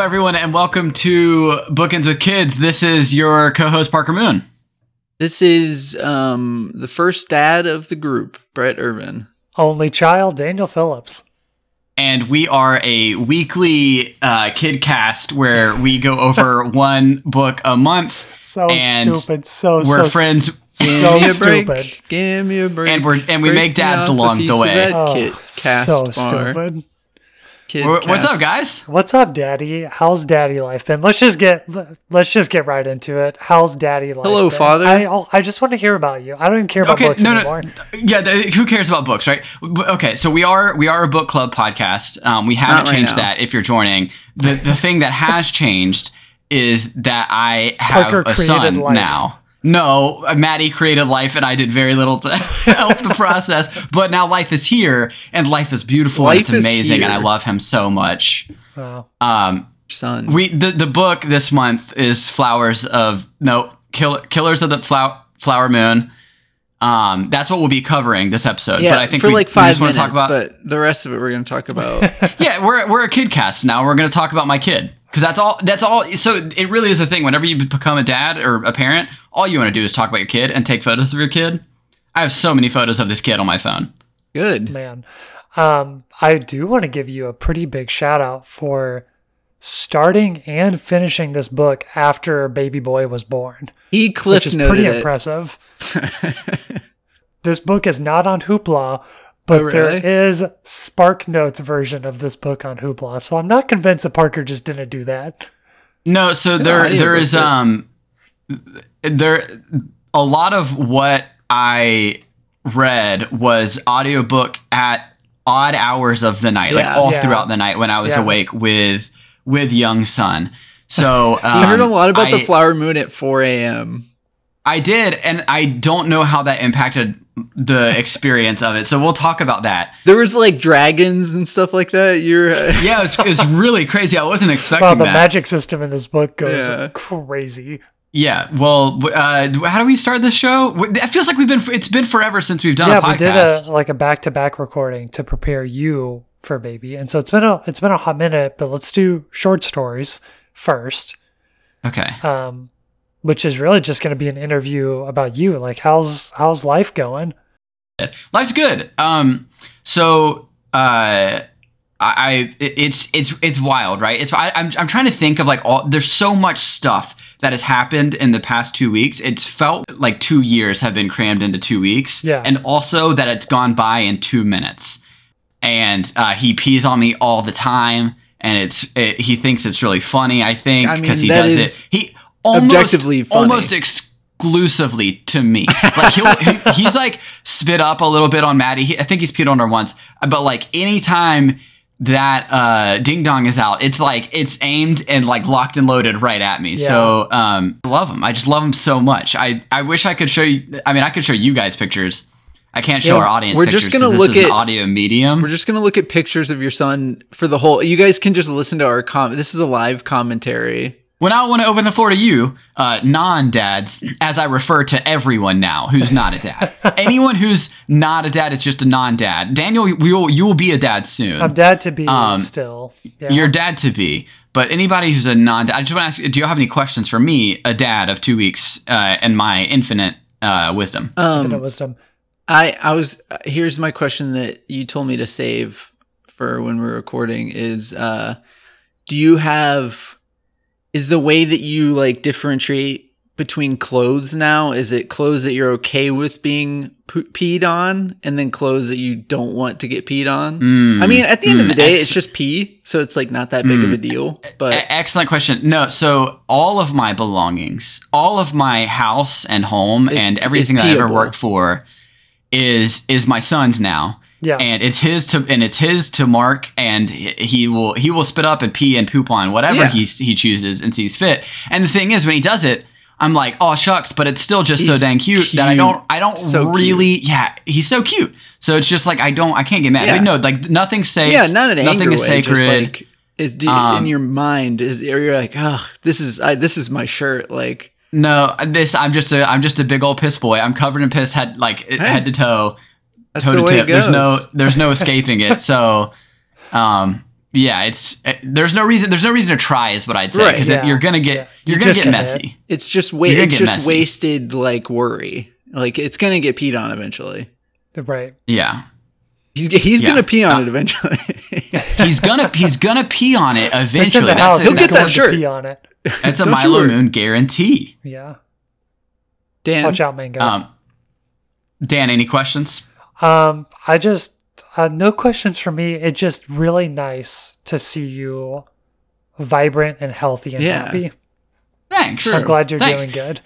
everyone, and welcome to Bookends with Kids. This is your co-host Parker Moon. This is um, the first dad of the group, Brett Irvin. Only child, Daniel Phillips. And we are a weekly uh, kid cast where we go over one book a month. So and stupid. So stupid. we're so friends. s- So me a stupid. break. Give me a break. And we're- and we Break make dads along the way. Oh, kid cast so bar. stupid. Kid Wh- What's up, guys? What's up, Daddy? How's Daddy life been? Let's just get let's just get right into it. How's Daddy life? Hello, been? Father. I I'll- I just want to hear about you. I don't even care about Okay, books no, anymore. no, yeah. The, who cares about books, right? Okay, so we are we are a book club podcast. Um, we haven't right changed now. that. If you're joining, the the thing that has changed is that I have Parker a son life. now. No, uh, Maddie created life, and I did very little to help the process. But now life is here, and life is beautiful, and Life it's is amazing, and I love him so much. Wow. Um, Son. we the the book this month is Flowers of no kill, Killers of the Flower Flower Moon. Um, that's what we'll be covering this episode. yeah, but I think for we, like we five just want minutes, to talk about. but the rest of it we're going to talk about. yeah, we're we're a kid cast now. We're going to talk about my kid because that's all. That's all. So it really is a thing. Whenever you become a dad or a parent, all you want to do is talk about your kid and take photos of your kid. I have so many photos of this kid on my phone. Good. Man. Um, I do want to give you a pretty big shout out for starting and finishing this book after baby boy was born. He cliff which is pretty it. impressive. this book is not on Hoopla, but Oh, really? there is Spark Notes version of this book on Hoopla. So I'm not convinced that Parker just didn't do that. No, so there idea there about is that. um there a lot of what I read was audiobook at odd hours of the night, like all Yeah. throughout the night when I was Yeah. awake with with young son. So um, You heard a lot about I, the flower moon at 4 a.m. I did, and I don't know how that impacted the experience of it. So we'll talk about that. There was like dragons and stuff like that. You're Yeah, it was, it was really crazy. I wasn't expecting Well, the that. magic system in this book goes Yeah. crazy. yeah. Well, uh, how do we start this show? It feels like we've been. It's been forever since we've done yeah, a podcast. we did a like a back to back recording to prepare you for a baby, and so it's been a it's been a hot minute. But let's do short stories first, okay. um, which is really just going to be an interview about you. Like, how's how's life going? Life's good. Um, so uh, I, I it's it's it's wild, right? It's I, I'm I'm trying to think of like all. There's so much stuff that has happened in the past two weeks. It's felt like two years have been crammed into two weeks. Yeah. and also that it's gone by in two minutes. And uh, he pees on me all the time, and it's it, he thinks it's really funny. I think I mean, because he does it. He almost almost exclusively to me. Like he'll, he, he's like spit up a little bit on Maddie. He, I think he's peed on her once, but like anytime that uh, ding dong is out, it's like it's aimed and like locked and loaded right at me. So um, I love him. I just love him so much. I I wish I could show you. I mean, I could show you guys pictures. I can't show Yeah, our audience. we're pictures just gonna look at- audio medium. We're just gonna look at pictures of your son for the whole. You guys can just listen to our com. This is a live commentary. When I want to open the floor to you, uh, non-dads, as I refer to everyone now who's not a dad. Anyone who's not a dad is just a non-dad. Daniel, you will you will be a dad soon. I'm dad to be Um, still. Yeah. You're dad to be, but anybody who's a non-dad, I just want to ask: Do you have any questions for me, a dad of two weeks, uh, and my infinite uh, wisdom? infinite Um, wisdom. I I was. uh, Here's my question that you told me to save for when we're recording. Is uh, do you have? Is the way that you like differentiate between clothes now? Is it clothes that you're okay with being peed on, and then clothes that you don't want to get peed on? Mm, I mean, at the end of mm, the day, ex- it's just pee, so it's like not that big of a Mm. deal. But excellent question. No, so all of my belongings, all of my house and home, Is- and everything that I ever worked for, is is my son's now. Yeah. and it's his to and it's his to mark and he will he will spit up and pee and poop on whatever Yeah. he he chooses and sees fit and the thing is when he does it i'm like oh shucks but it's still just so dang cute, that i don't i don't So cute. really yeah he's so cute so it's just like i don't i can't get mad Yeah. but no like nothing's safe yeah, not an nothing is way, sacred like is Um, in your mind is you're like, oh, this is I, this is my shirt. Like, no this i'm just a i'm just a big old piss boy i'm covered in piss head like head to toe toe to way tip there's no there's no escaping it so um yeah, it's uh, there's no reason there's no reason to try is what I'd say Right, because yeah, you're gonna get yeah. you're You gonna just get get messy. It's just wa- You're gonna it's get just messy. wasted like worry. Like it's gonna get peed on eventually. Right. Yeah, He's g- he's Yeah. gonna pee on Uh, it eventually. he's gonna he's gonna pee on it eventually. the house. That's He'll get that shirt. Pee on it. that's a Milo. Moon guarantee. Yeah. Dan, Watch out, Mango. Um, Dan, any questions? Um, I just uh, no questions for me. It's just really nice to see you vibrant and healthy and Yeah. happy. Thanks. I'm glad you're Thanks. doing good.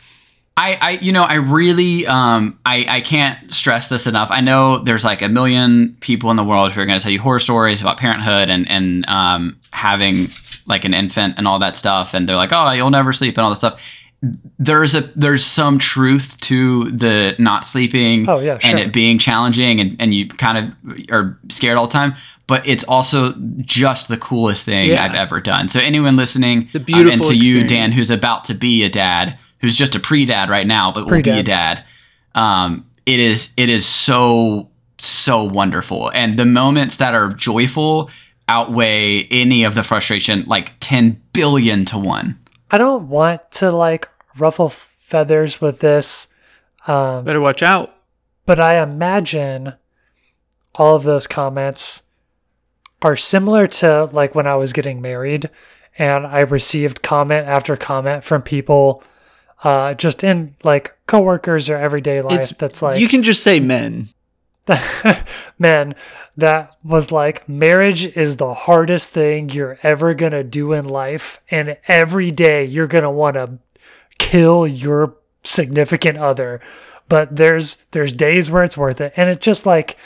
I, I, you know, I really, um, I, I can't stress this enough. I know there's like a million people in the world who are going to tell you horror stories about parenthood and and um, having like an infant and all that stuff, and they're like, oh, you'll never sleep and all this stuff. There's a there's some truth to the not sleeping Oh, yeah, and it being challenging and, and you kind of are scared all the time. But it's also just the coolest thing Yeah. I've ever done. So anyone listening, The um, and beautiful to you, Dan, who's about to be a dad, who's just a pre-dad right now, but will be a Pre-dad. dad. Um, it is it is so so wonderful, and the moments that are joyful outweigh any of the frustration like ten billion to one. I don't want to like ruffle feathers with this, um, better watch out. but I imagine all of those comments are similar to like when I was getting married and I received comment after comment from people uh, just in like coworkers or everyday life It's that's like you can just say men. man that was like marriage is the hardest thing you're ever gonna do in life and every day you're gonna want to kill your significant other but there's there's days where it's worth it and it just like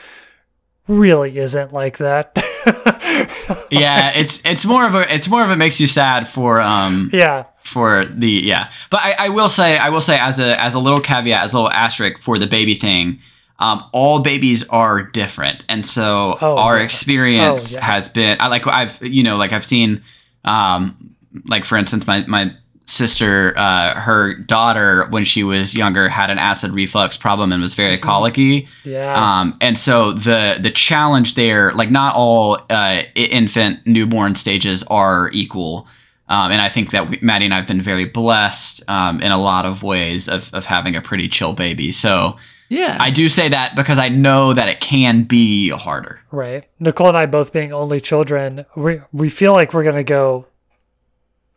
really isn't like that yeah, it's it's more of a it's more of a makes you sad for um yeah for the yeah. But I, I will say I will say as a as a little caveat as a little asterisk for the baby thing. Um, all babies are different, and so Oh, our yeah. experience Oh, yeah. has been. I like I've you know like I've seen, um, like for instance, my my sister, uh, her daughter when she was younger had an acid reflux problem and was very Mm-hmm. colicky. yeah Um, and so the the challenge there, like not all uh, infant newborn stages are equal. Um, and I think that we, Maddie and I have been very blessed um, in a lot of ways of, of having a pretty chill baby. So Yeah. I do say that because I know that it can be harder. Right. Nicole and I both being only children, we we feel like we're gonna go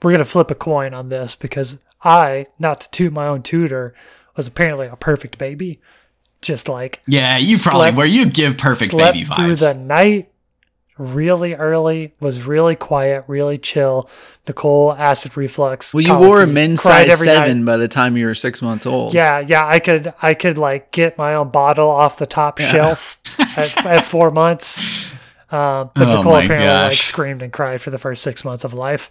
we're gonna flip a coin on this because I, not to toot my own tutor, was apparently a perfect baby. Just like Yeah, you probably Slept- where you give perfect slept baby through the night really early, was really quiet, really chill. Nicole acid reflux. well, you wore a men's size every night. seven by the time you were six months old. Yeah, yeah, I could, I could like get my own bottle off the top shelf at, at four months. Uh, but Oh Nicole apparently like screamed and cried for the first six months of life.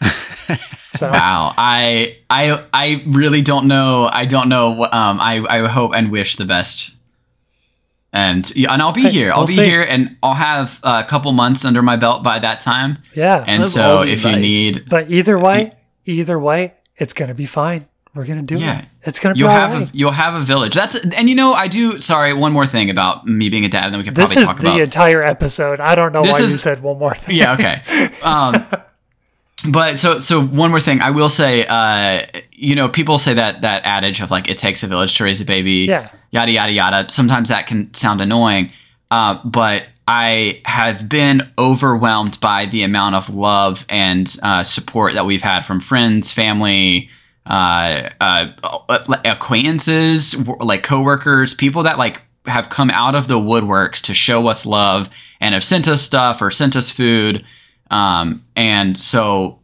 so Wow, I I I really don't know. I don't know. Um, I I hope and wish the best. And yeah, and I'll be Hey, here. I'll we'll be see. here, and I'll have a couple months under my belt by that time. yeah, And so, all the if you need, but either way, either way, it's gonna be fine. We're gonna do Yeah. it. It's gonna be you'll all have right. a, you'll have a village. That's and you know I do. Sorry, one more thing about me being a dad, and then we can This probably is the entire episode. I don't know This why you said one more thing. yeah okay um but so so one more thing i will say uh you know people say that that adage of like it takes a village to raise a baby Yeah. yada yada yada sometimes that can sound annoying uh but I have been overwhelmed by the amount of love and uh, support that we've had from friends, family, uh, uh, acquaintances, like coworkers, people that like have come out of the woodworks to show us love and have sent us stuff or sent us food. Um, and so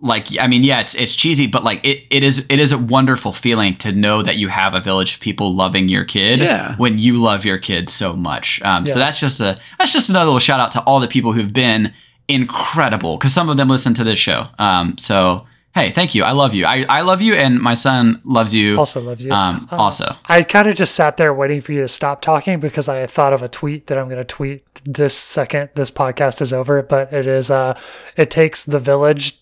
like I mean, yeah, it's it's cheesy, but like it, it is it is a wonderful feeling to know that you have a village of people loving your kid Yeah. when you love your kid so much. Um, Yeah. So that's just a that's just another little shout out to all the people who've been incredible because some of them listen to this show. Um, so hey, thank you. I love you. I, I love you, and my son loves you. Also loves you. Um, Uh, also, I kind of just sat there waiting for you to stop talking because I thought of a tweet that I'm going to tweet this second this podcast is over. But it is uh, it takes the village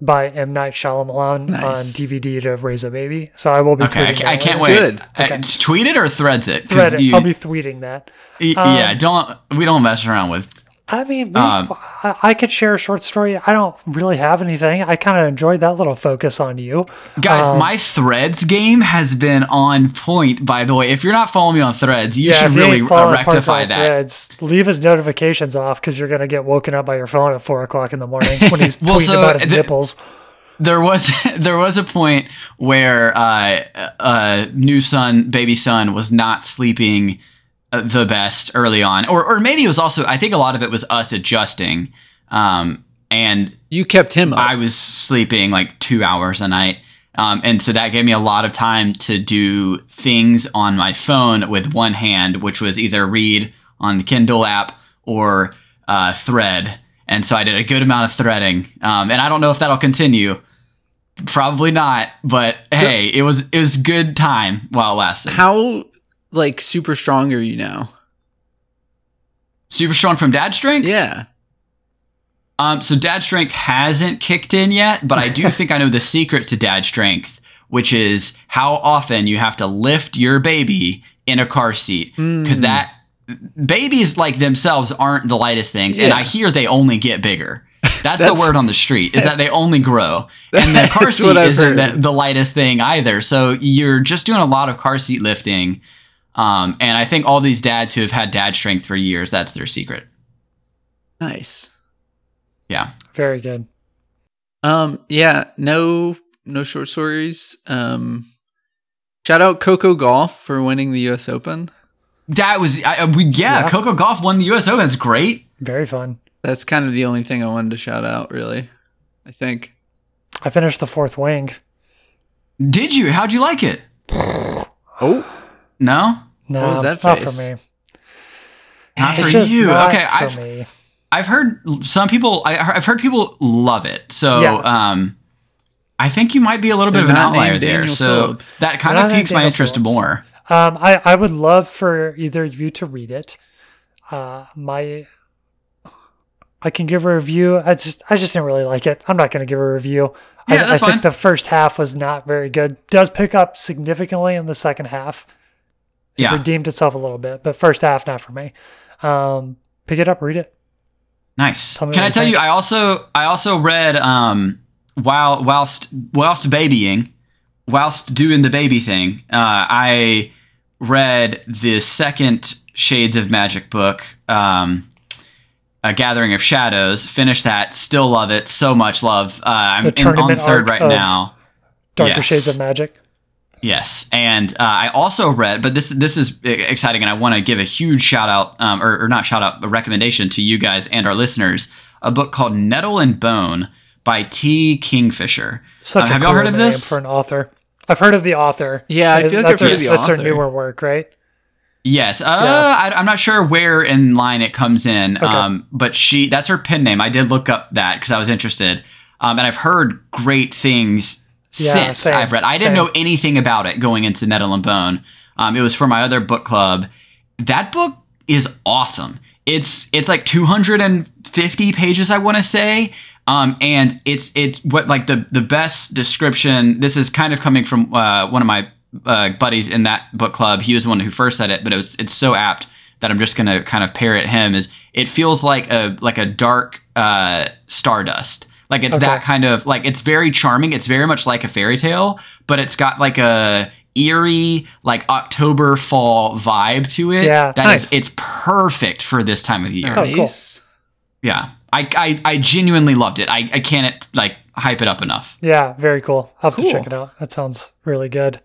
by M Night Shyamalan Nice. on DVD to raise a baby. So I will be okay, I, tweeting ca- I that can't one. wait. good. Uh, tweet it or threads it. 'Cause Thread it. you- I'll be tweeting that. y- um, yeah, don't we don't mess around with I mean, we, Um, I, I could share a short story. I don't really have anything. I kind of enjoyed that little focus on you. Guys, Um, my Threads game has been on point. By the way, if you're not following me on Threads, you yeah, should really uh, rectify that. Threads, leave his notifications off because you're gonna get woken up by your phone at four o'clock in the morning when he's Well, tweeting so about his the- nipples. there was there was a point where uh, uh, new son, baby son, was not sleeping the best early on, or or maybe it was also I think a lot of it was us adjusting, um, and You kept him up. I was sleeping like two hours a night. Um, and so that gave me a lot of time to do things on my phone with one hand, which was either read on the Kindle app or uh, thread. And so I did a good amount of threading. Um, and I don't know if that'll continue. Probably not. But hey, it was it was good time while it lasted. How like super strong are you now? Super strong from dad strength. Yeah. Um, so dad strength hasn't kicked in yet, but I do think I know the secret to dad strength, which is how often you have to lift your baby in a car seat. Because Mm. that babies like themselves aren't the lightest things, and I hear they only get bigger. That's, the word on the street is that they only grow, and the car seat isn't the, the lightest thing either. So you're just doing a lot of car seat lifting, um, and I think all these dads who have had dad strength for years, that's their secret. Nice. Yeah. Very good. Um yeah, no no short stories. Um shout out Coco Gauff for winning the US Open. That was, I, we, yeah, Yeah. Coco Gauff won the U.S. Open. It's great. Very fun. That's kind of the only thing I wanted to shout out really. I think. I finished the fourth wing. Did you? How'd you like it? Oh, No, No, was that not face? for me. not It's for just you. not okay, for I've me. I've heard some people. I, I've heard people love it. So, Yeah. um, I think you might be a little bit They're of an outlier there. Daniel So Phillips. that kind They're of piques my Daniel interest Phillips. more. Um, I, I would love for either of you to read it. Uh, my, I can give a review. I just, I just didn't really like it. I'm not going to give a review. I, Yeah, that's I fine. think the first half was not very good. Does pick up significantly in the second half. It Yeah, redeemed itself a little bit, but first half not for me. Um, pick it up, read it. nice. Can I tell think. you? I also I also read um while whilst whilst babying, whilst doing the baby thing. Uh, I read the second Shades of Magic book. Um, a Gathering of Shadows. Finished that. Still love it. So much love. Uh, I'm in, on third right now. Darker Yes. Shades of Magic. Yes, and uh, I also read, but this this is exciting, and I want to give a huge shout out, um, or, or not shout out, a recommendation to you guys and our listeners. A book called Nettle and Bone by T. Kingfisher. Such a have y'all cool heard of this? for an author. I've heard of the author. Yeah, I feel like that's I've her, heard of the That's her author. newer work, right? Yes, uh, Yeah. I, I'm not sure where in line it comes in, Okay. um, but she that's her pen name. I did look up that because I was interested, um, and I've heard great things Yeah, since same, I've read. I didn't same. know anything about it going into Nettle and Bone. Um, it was for my other book club. That book is awesome. It's it's like 250 pages, I want to say. Um, and it's it's what like the the best description. This is kind of coming from uh, one of my uh, buddies in that book club. He was the one who first said it, but it was it's so apt that I'm just gonna kind of parrot him. Is it feels like a like a dark uh, stardust. Like it's that kind of like it's very charming. It's very much like a fairy tale, but it's got like a eerie like October fall vibe to it. Yeah, that is nice. it's perfect for this time of year. Oh, cool. Yeah. I, I, I genuinely loved it. I, I can't like hype it up enough. Yeah, very cool. I'll have Cool. to check it out. That sounds really good.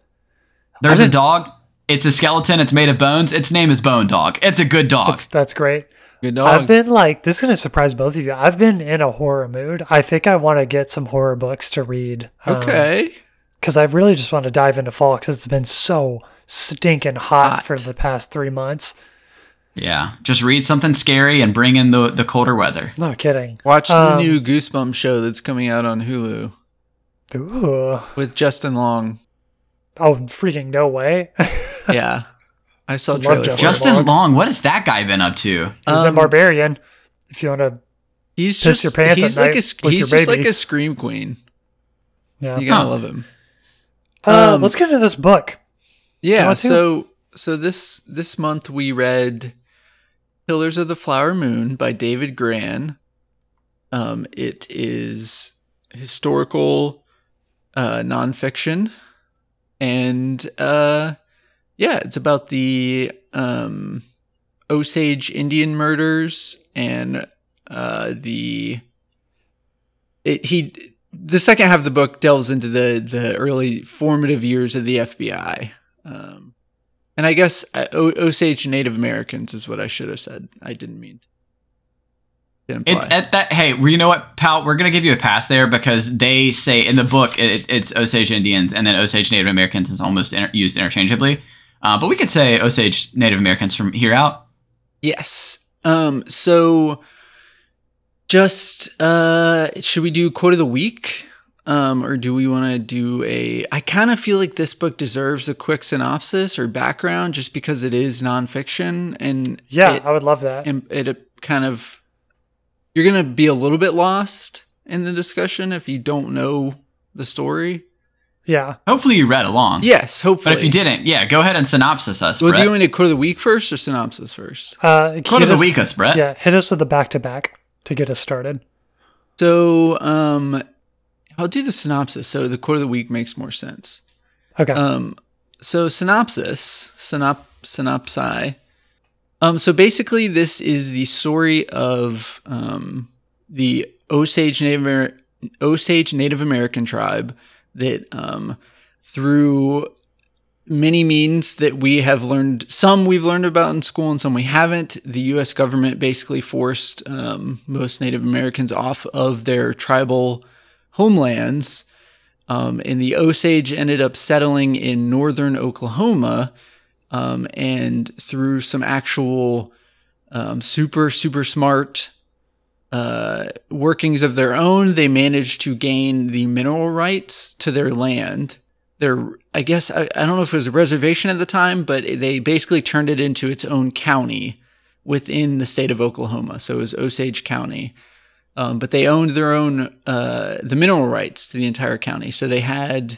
There's a dog. It's a skeleton. It's made of bones. Its name is Bone Dog. It's a good dog. That's that's great. Good I've been like this is gonna surprise both of you. I've been in a horror mood. I think I want to get some horror books to read. okay. Because I really just want to dive into fall because it's been so stinking hot, Hot. for the past three months. yeah. Just read something scary and bring in the, the colder weather. No kidding. Watch the Um, new Goosebumps show that's coming out on Hulu Ooh. with Justin Long. Oh, freaking no way. Yeah. I saw Love trailer. Justin. Justin Long. Long, what has that guy been up to? He was in Um, Barbarian. If you want to, He's piss just your pants he's at like night a with he's your just like a scream queen. yeah. You gotta Huh. love him. Uh, Um, let's get into this book. Yeah, so so this this month we read Killers of the Flower Moon by David Grann. Um, it is historical uh, nonfiction, and uh, yeah, it's about the um, Osage Indian murders and uh, the it, he the second half of the book delves into the the early formative years of the FBI. Um, and I guess uh, o- Osage Native Americans is what I should have said. I didn't mean. It's at that. Hey, you know what, pal? We're gonna give you a pass there because they say in the book it, it's Osage Indians and then Osage Native Americans is almost inter- used interchangeably. Uh, but we could say Osage Native Americans from here out. Yes. Um, so just uh should we do quote of the week? Um, or do we want to do a I kind of feel like this book deserves a quick synopsis or background just because it is nonfiction and Yeah, it, I would love that. and it kind of you're gonna be a little bit lost in the discussion if you don't know the story. Yeah. Hopefully you read along. Yes, hopefully. But if you didn't, yeah, go ahead and synopsis us, well, Brett. do you want to quote of the week first or synopsis first? Uh, Quote of the us- week, us, Brett. Yeah, hit us with the back to back to get us started. So, um, I'll do the synopsis. So the quote of the week makes more sense. Okay. Um, so synopsis, synop, synopsi. Um, so basically, this is the story of um, the Osage Native Amer- Osage Native American tribe that, um, through many means that we have learned, some we've learned about in school and some we haven't. The U.S. government basically forced um, most Native Americans off of their tribal homelands. Um, and the Osage ended up settling in northern Oklahoma. Um, and through some actual um, super, super smart uh, workings of their own, they managed to gain the mineral rights to their land. Their, I guess, I, I don't know if it was a reservation at the time, but they basically turned it into its own county within the state of Oklahoma. So it was Osage County. Um, but they owned their own uh, the mineral rights to the entire county. So they had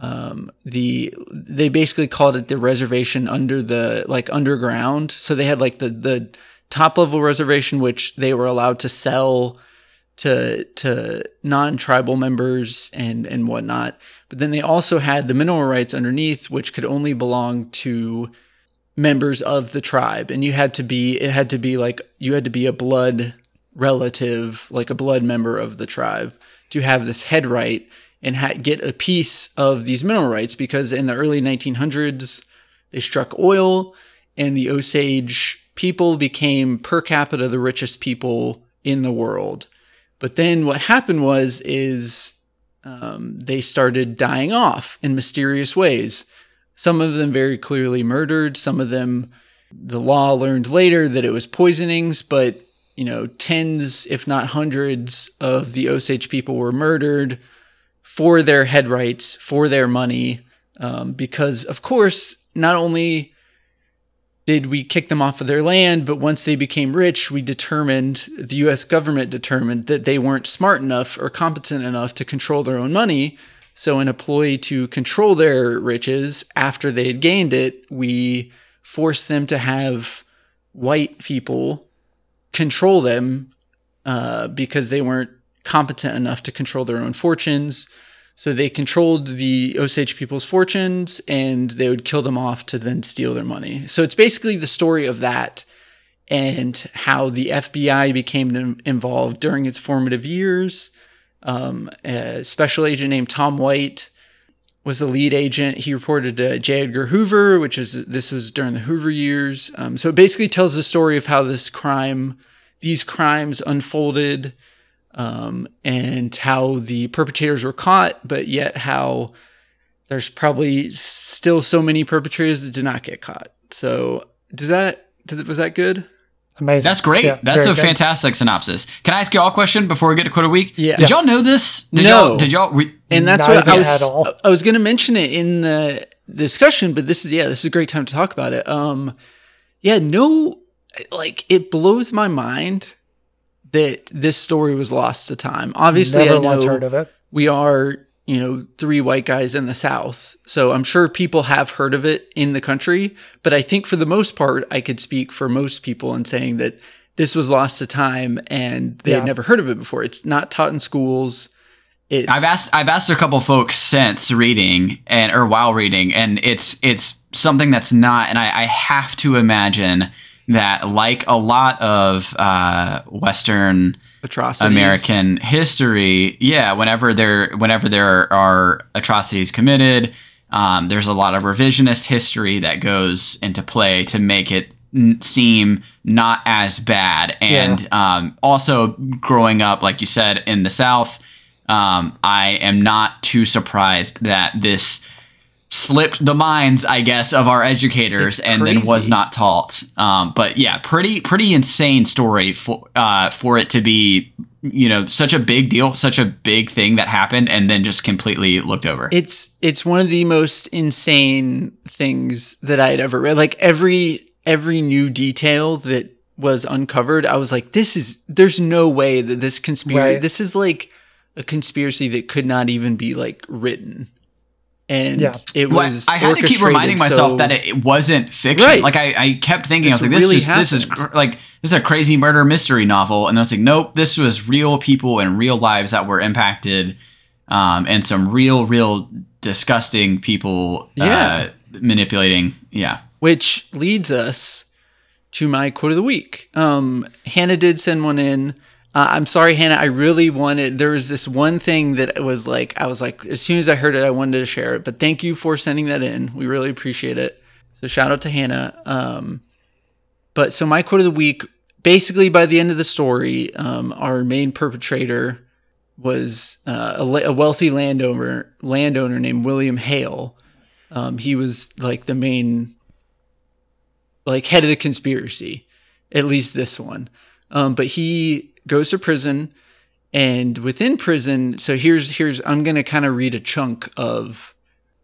um, the they basically called it the reservation under the like underground. So they had like the the top level reservation, which they were allowed to sell to to non tribal members and and whatnot. But then they also had the mineral rights underneath, which could only belong to members of the tribe, and you had to be it had to be like you had to be a blood relative, like a blood member of the tribe, to have this head right and ha- get a piece of these mineral rights because in the early 1900s they struck oil and the Osage people became per capita the richest people in the world. But then what happened was is um, they started dying off in mysterious ways. Some of them very clearly murdered. Some of them, the law learned later that it was poisonings, but you know, tens, if not hundreds, of the Osage people were murdered for their head rights, for their money, um, because of course, not only did we kick them off of their land, but once they became rich, we determined, the US government determined that they weren't smart enough or competent enough to control their own money. So, in a ploy to control their riches after they had gained it, we forced them to have white people control them uh, because they weren't competent enough to control their own fortunes. So they controlled the Osage people's fortunes and they would kill them off to then steal their money. So it's basically the story of that and how the FBI became involved during its formative years. Um, a special agent named Tom White was the lead agent. He reported to J. Edgar Hoover, which is this was during the Hoover years. Um, so it basically tells the story of how this crime, these crimes unfolded, um, and how the perpetrators were caught, but yet how there's probably still so many perpetrators that did not get caught. So does that did, was that good? Amazing. That's great. Yeah, That's a good. fantastic synopsis. Can I ask y'all a question before we get to quote of the week? Yeah. Did y'all know this? Did No. y'all did y'all re- and that's Not what I was. I was going to mention it in the discussion, but this is yeah, this is a great time to talk about it. Um, yeah, no, like it blows my mind that this story was lost to time. Obviously, Never I know once heard of it. we are you know, three white guys in the South. So I'm sure people have heard of it in the country, but I think for the most part, I could speak for most people in saying that this was lost to time and they Yeah. had never heard of it before. It's not taught in schools. It's, I've asked I've asked a couple folks since reading and or while reading, and it's it's something that's not, and I, I have to imagine that like a lot of uh, Western atrocities. American history, yeah, whenever there whenever there are atrocities committed, um, there's a lot of revisionist history that goes into play to make it n- seem not as bad. And um, also growing up, like you said, in the South, um, I am not too surprised that this slipped the minds, I guess, of our educators It's and then was not taught. Um, but yeah, pretty pretty insane story for uh, for it to be you know such a big deal, such a big thing that happened, and then just completely looked over. It's it's one of the most insane things that I had ever read. Like every every new detail that was uncovered, I was like, this is there's no way that this conspiracy Right. this is like a conspiracy that could not even be like written. And Yeah. it Well, was I had to keep reminding myself so- that it, it wasn't fiction. Right. Like I, I kept thinking, I was like, this really is this is cr- like this is a crazy murder mystery novel, and I was like, nope, this was real people and real lives that were impacted, um, and some real, real disgusting people, Yeah. uh, manipulating. Yeah, which leads us to my quote of the week. Um, Hannah did send one in. Uh, I'm sorry, Hannah. I really wanted. There was this one thing that was like, I was like, as soon as I heard it, I wanted to share it. But thank you for sending that in. We really appreciate it. So shout out to Hannah. Um, but so my quote of the week, basically by the end of the story, um, our main perpetrator was uh, a, a wealthy landowner landowner named William Hale. Um, he was like the main like head of the conspiracy, at least this one. Um, but he goes to prison, and within prison, so here's here's I'm gonna kind of read a chunk of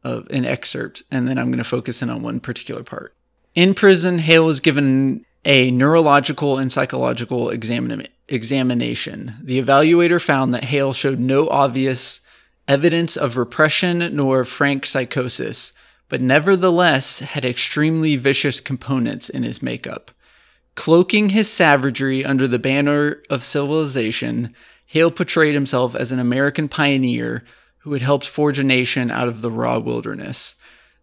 of an excerpt, and then I'm gonna focus in on one particular part. In prison, Hale was given a neurological and psychological examina- examination. The evaluator found that Hale showed no obvious evidence of repression nor frank psychosis, but nevertheless had extremely vicious components in his makeup. Cloaking his savagery under the banner of civilization, Hale portrayed himself as an American pioneer who had helped forge a nation out of the raw wilderness.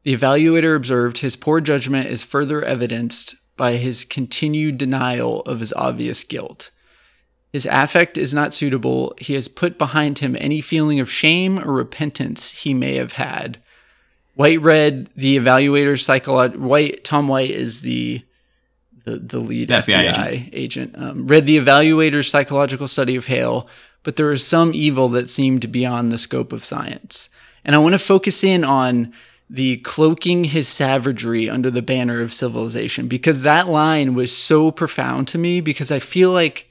The evaluator observed his poor judgment is further evidenced by his continued denial of his obvious guilt. His affect is not suitable. He has put behind him any feeling of shame or repentance he may have had. White read the evaluator's psycholo- White Tom White is the the, the lead The FBI FBI, agent. Um, read the evaluator's psychological study of Hale, but there is some evil that seemed beyond the scope of science. And I want to focus in on the cloaking his savagery under the banner of civilization because that line was so profound to me because I feel like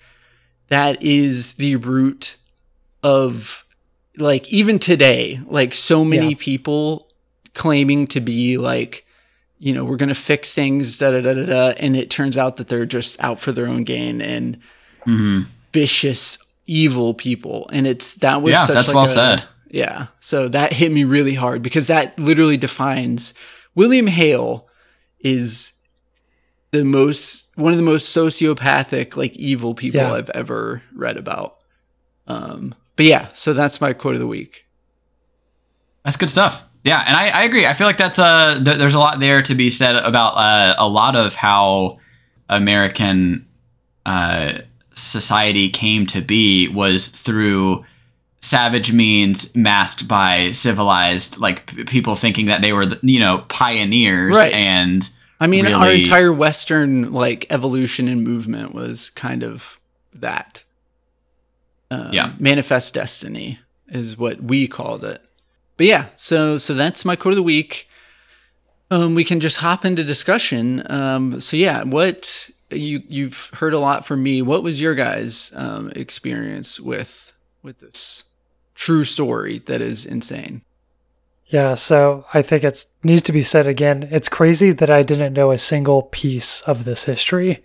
that is the root of like even today like so many Yeah. people claiming to be like you know we're gonna fix things da da da da da and it turns out that they're just out for their own gain and hmm vicious evil people and it's that was Yeah, such that's like well a- said. yeah so that hit me really hard because that literally defines william hale is the most one of the most sociopathic like evil people Yeah. i've ever read about um but yeah so that's my quote of the week That's good stuff. Yeah, and I, I agree. I feel like that's uh th- there's a lot there to be said about uh, a lot of how American uh, society came to be was through savage means masked by civilized like p- people thinking that they were you know pioneers Right. and i mean our entire western like evolution and movement was kind of that um, Yeah. manifest destiny is what we called it but yeah so so that's my quote of the week um we can just hop into discussion um so yeah what you you've heard a lot from me what was your guys um experience with with this true story that is insane Yeah, so I think it needs to be said again. It's crazy that I didn't know a single piece of this history.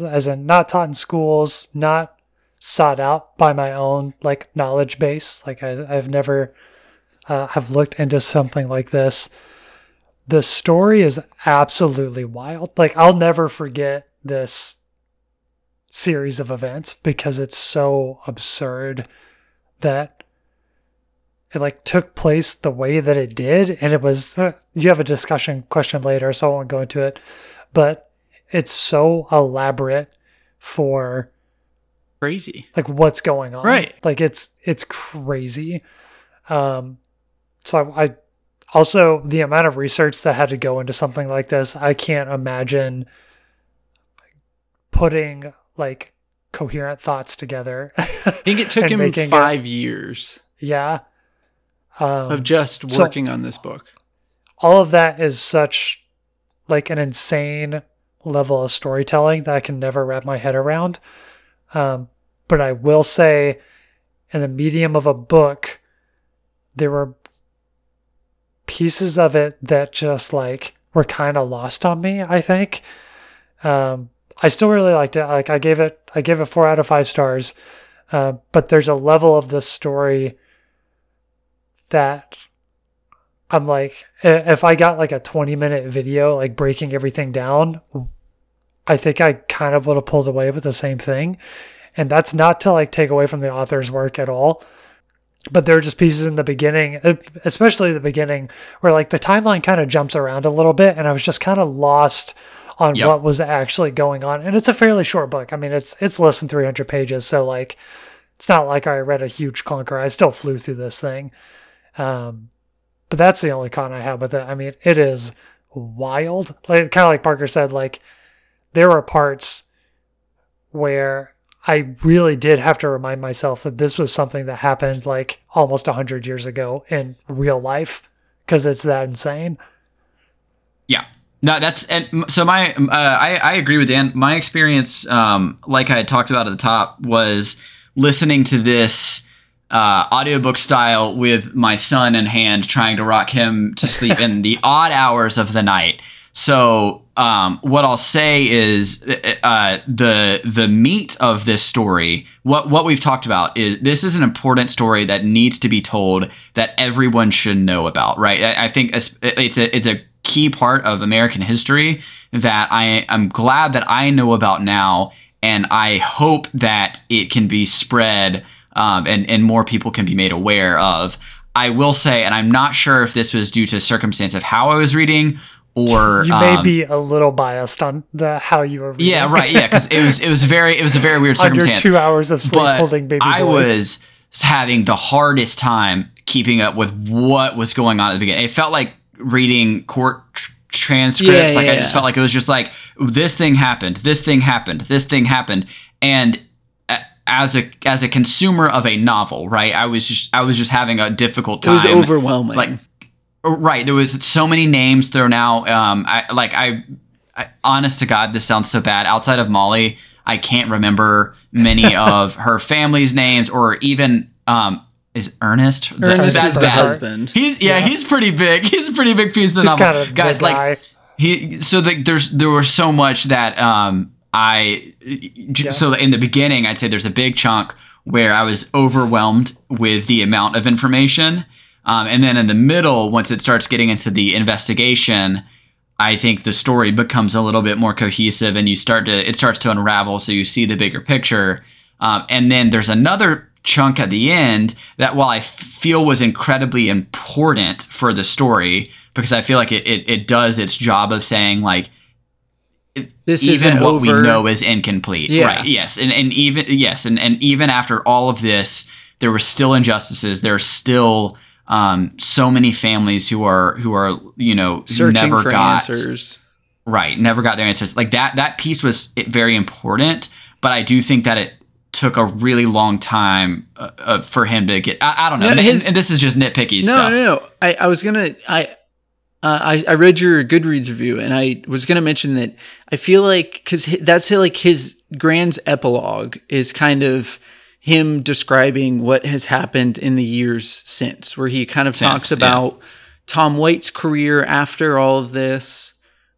As in, not taught in schools, not sought out by my own like knowledge base. Like I, I've never uh, have looked into something like this. The story is absolutely wild. Like I'll never forget this series of events because it's so absurd that it like took place the way that it did and it was uh, you have a discussion question later so i won't go into it but it's so elaborate for Crazy. like what's going on Right. like it's it's crazy um so I, I also the amount of research that had to go into something like this i can't imagine putting like coherent thoughts together I think it took him making it- five years yeah um, of just so- working on this book. all of that is such like an insane level of storytelling that I can never wrap my head around. Um, but I will say, in the medium of a book, there were pieces of it that just like were kind of lost on me. I think. Um, I still really liked it. Like I gave it, I gave it four out of five stars. Uh, but there's a level of this story that I'm like, if I got like a 20 minute video, like breaking everything down, I think I kind of would have pulled away with the same thing. And that's not to like take away from the author's work at all. But there are just pieces in the beginning, especially the beginning, where like the timeline kind of jumps around a little bit. And I was just kind of lost on Yep. what was actually going on. And it's a fairly short book. I mean, it's, it's less than 300 pages. So like, it's not like I read a huge clunker. I still flew through this thing. Um, but that's the only con I have with it. I mean, it is wild. Like kind of like Parker said, like there were parts where I really did have to remind myself that this was something that happened like almost 100 years ago in real life because it's that insane. Yeah. No, that's and so my uh, I I agree with Dan. My experience, um, like I had talked about at the top, was listening to this uh, audiobook style with my son in hand, trying to rock him to sleep in the odd hours of the night. So um, what I'll say is uh, the the meat of this story. What what we've talked about is this is an important story that needs to be told that everyone should know about. Right? I, I think it's a it's a key part of American history that I am glad that I know about now, and I hope that it can be spread um, and and more people can be made aware of. I will say, and I'm not sure if this was due to circumstance of how I was reading or You may um, be a little biased on the how you were. Reading. yeah, right, yeah, because it was it was very it was a very weird circumstance. Under two hours of sleep but holding baby boy. I was having the hardest time keeping up with what was going on at the beginning. It felt like reading court tr- transcripts. Yeah, like I yeah. just felt like it was just like this thing happened, this thing happened, this thing happened, and as a as a consumer of a novel, right? I was just I was just having a difficult time. It was overwhelming. Like right, there was so many names thrown out. Um, I like I, I honest to God, this sounds so bad. Outside of Molly, I can't remember many of her family's names or even um. Is Ernest? The- Ernest that's is the husband. He's yeah, Yeah. he's pretty big. He's a pretty big piece of the He's novel. kind of Guys, like guy. he so the, there's there was so much that um I j- Yeah. so in the beginning I'd say there's a big chunk where I was overwhelmed with the amount of information. Um, and then in the middle, once it starts getting into the investigation, I think the story becomes a little bit more cohesive, and you start to it starts to unravel, so you see the bigger picture. Um, and then there's another chunk at the end that, while I feel was incredibly important for the story, because I feel like it it, it does its job of saying like this even what over. we know is incomplete. Yeah. Right. Yes. And and even yes, and, and even after all of this, there were still injustices. There are still um, so many families who are who are you know searching never got answers. right, never got their answers. Like that that piece was very important, but I do think that it took a really long time uh, uh, for him to get. I, I don't know. No, and, his- and this is just nitpicky No, stuff. no, no. I, I was gonna I. Uh, I, I read your Goodreads review and I was going to mention that I feel like, because that's like his Grann's epilogue is kind of him describing what has happened in the years since, where he kind of talks Since, yeah. about Tom White's career after all of this,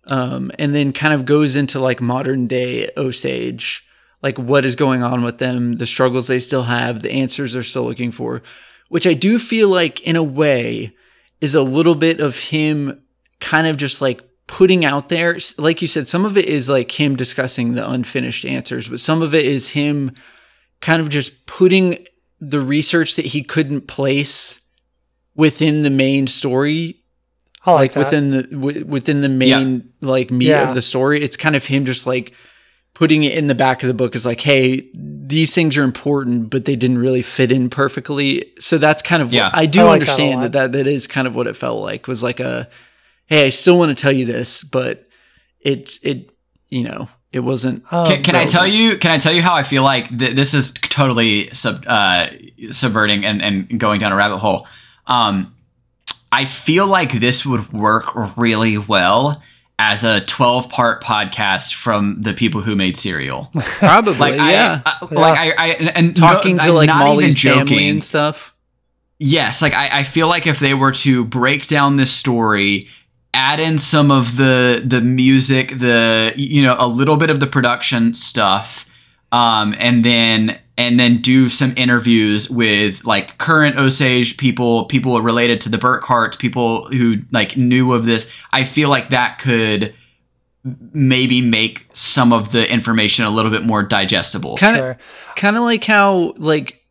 um, and then kind of goes into like modern day Osage, like what is going on with them, the struggles they still have, the answers they're still looking for, which I do feel like in a way is a little bit of him kind of just like putting out there like you said some of it is like him discussing the unfinished answers but some of it is him kind of just putting the research that he couldn't place within the main story I like, like, that. within the w- within the main like meat Yeah. of the story it's kind of him just like putting it in the back of the book is like hey these things are important but they didn't really fit in perfectly so that's kind of Yeah. what i do I like understand lot. that, that that is kind of what it felt like was like a hey i still want to tell you this but it it you know it wasn't Um, Can, can I tell you? Can I tell you how I feel like th- this is totally sub, uh, subverting and, and going down a rabbit hole? Um, I feel like this would work really well as a 12 part podcast from the people who made Serial. probably Like, yeah I, I, like I, I, and, and talking no, to I'm like not molly's even family joking. and stuff Yes, like I, I feel like if they were to break down this story, add in some of the the music, the you know, a little bit of the production stuff, um, and then and then do some interviews with like current Osage people, people related to the Burkharts, people who like knew of this. I feel like that could maybe make some of the information a little bit more digestible. kind of Sure. kind of like how like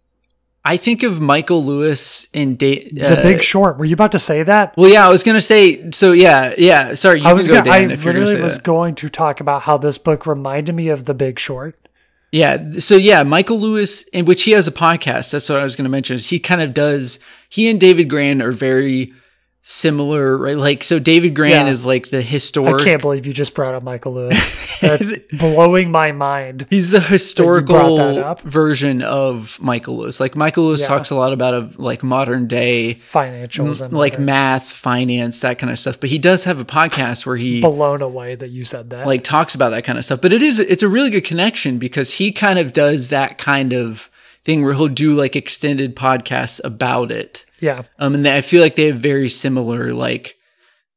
I think of Michael Lewis and da- The uh, Big Short. Were you about to say that? Well, yeah, I was gonna say. So yeah, yeah. Sorry, you I was go, gonna, I Dan, if you're gonna literally was that. going to talk about how this book reminded me of The Big Short. Yeah. So yeah, Michael Lewis, in which he has a podcast. That's what I was gonna mention. Is he kind of does. He and David Grann are very similar, right? Like, so David Grann Yeah. is like the historic. I can't believe you just brought up Michael Lewis. That's blowing my mind. He's the historical version of Michael Lewis. Like Michael Lewis Yeah. talks a lot about a, like modern day, Financials and like math, finance, that kind of stuff. But he does have a podcast where he blown away that you said that. like talks about that kind of stuff. But it is it's a really good connection because he kind of does that kind of thing where he'll do like extended podcasts about it. yeah, Um, and I feel like they have very similar like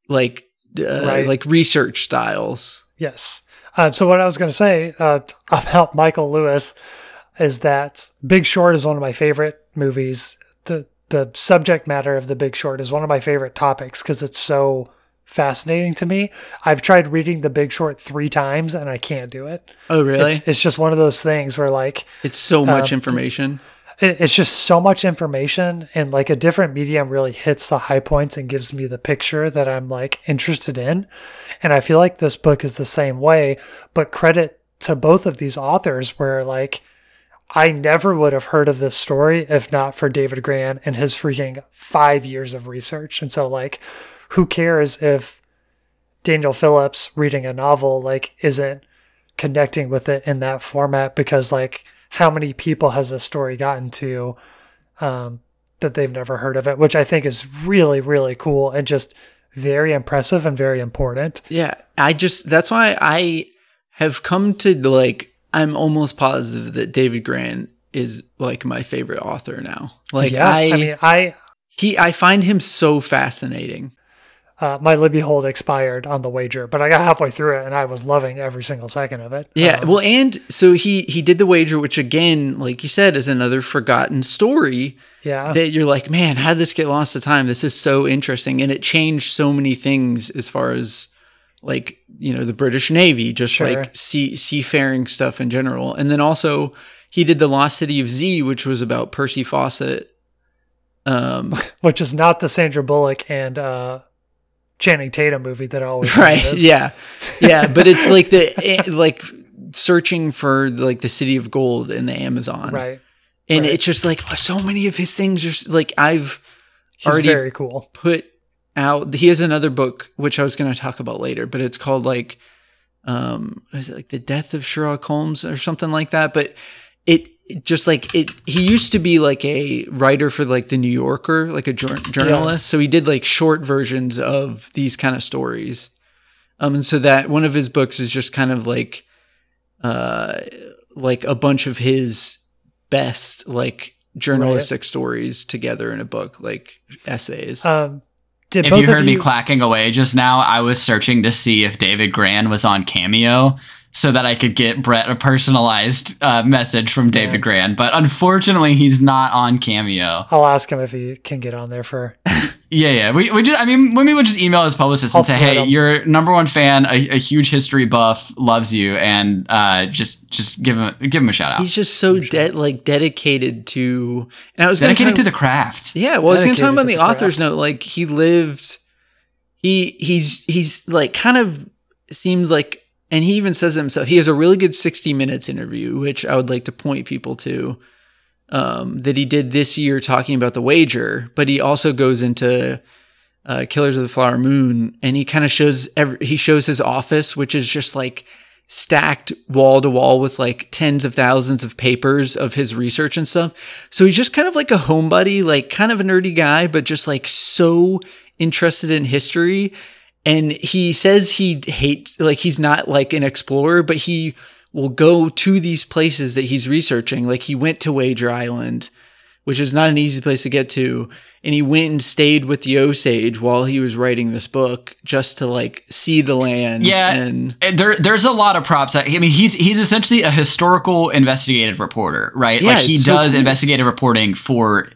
like uh, Right. like research styles. yes. Um, so what I was going to say uh, about Michael Lewis is that Big Short is one of my favorite movies. the The subject matter of The Big Short is one of my favorite topics because it's so fascinating to me. I've tried reading The Big Short three times and I can't do it. Oh, really? It's, it's just one of those things where like It's so much um, information. it, it's just so much information and like a different medium really hits the high points and gives me the picture that I'm like interested in. And I feel like this book is the same way, but credit to both of these authors where like I never would have heard of this story if not for David Grann and his freaking five years of research. And so like who cares if Daniel Phillips reading a novel like isn't connecting with it in that format because like how many people has this story gotten to um, that they've never heard of it, which I think is really really cool and just very impressive and very important. Yeah, I just that's why I have come to like I'm almost positive that David Grant is like my favorite author now. Like yeah, I, I mean I he I find him so fascinating. Uh, my Libby hold expired on the wager, but I got halfway through it and I was loving every single second of it. Yeah, Um, well and so he he did the wager which again like you said is another forgotten story yeah, that you're like, man, how did this get lost to time? This is so interesting and it changed so many things as far as like, you know, the British Navy, just Sure. like sea seafaring stuff in general. And then also he did the Lost City of Z, which was about Percy Fawcett. Um which is not the Sandra Bullock and uh, Channing Tatum movie that I always right yeah yeah but it's like the eh, like searching for like the city of gold in the amazon right. and right. it's just like so many of his things are like i've He's already very cool. put out he has another book which i was going to talk about later but it's called like um is it like the death of sherlock holmes or something like that but it just like it he used to be like a writer for like the new yorker like a jour- journalist. So he did like short versions of these kind of stories. Um and so that one of his books is just kind of like uh like a bunch of his best like journalistic stories together in a book like essays. Um, did If both you of heard me clacking away just now, I was searching to see if David Grann was on Cameo. So that I could get Brett a personalized uh, message from David Yeah. Grann. But unfortunately, he's not on Cameo. I'll ask him if he can get on there for. Yeah, yeah. We, we just, I mean, when we would just email his publicist I'll and say, "Hey, him. your number one fan, a, a huge history buff, loves you," and uh, just just give him give him a shout out. He's just so de- like dedicated to. And I was gonna Dedicated talk- to the craft. Yeah, well, I was going to talk about the the author's craft. note. Like he lived, he he's he's like kind of seems like, and he even says himself. He has a really good sixty minutes interview, which I would like to point people to. Um, that he did this year talking about the wager, but he also goes into uh, Killers of the Flower Moon, and he kind of shows every, he shows his office, which is just like stacked wall to wall with like tens of thousands of papers of his research and stuff. So he's just kind of like a homebody, like kind of a nerdy guy, but just like so interested in history. And he says he hates, like, he's not like an explorer, but he will go to these places that he's researching. Like, he went to Wager Island, which is not an easy place to get to. And he went and stayed with the Osage while he was writing this book just to like see the land. Yeah, And And there, there's a lot of props. I mean, he's he's essentially a historical investigative reporter, right? Yeah, like he it's so does cool. investigative reporting for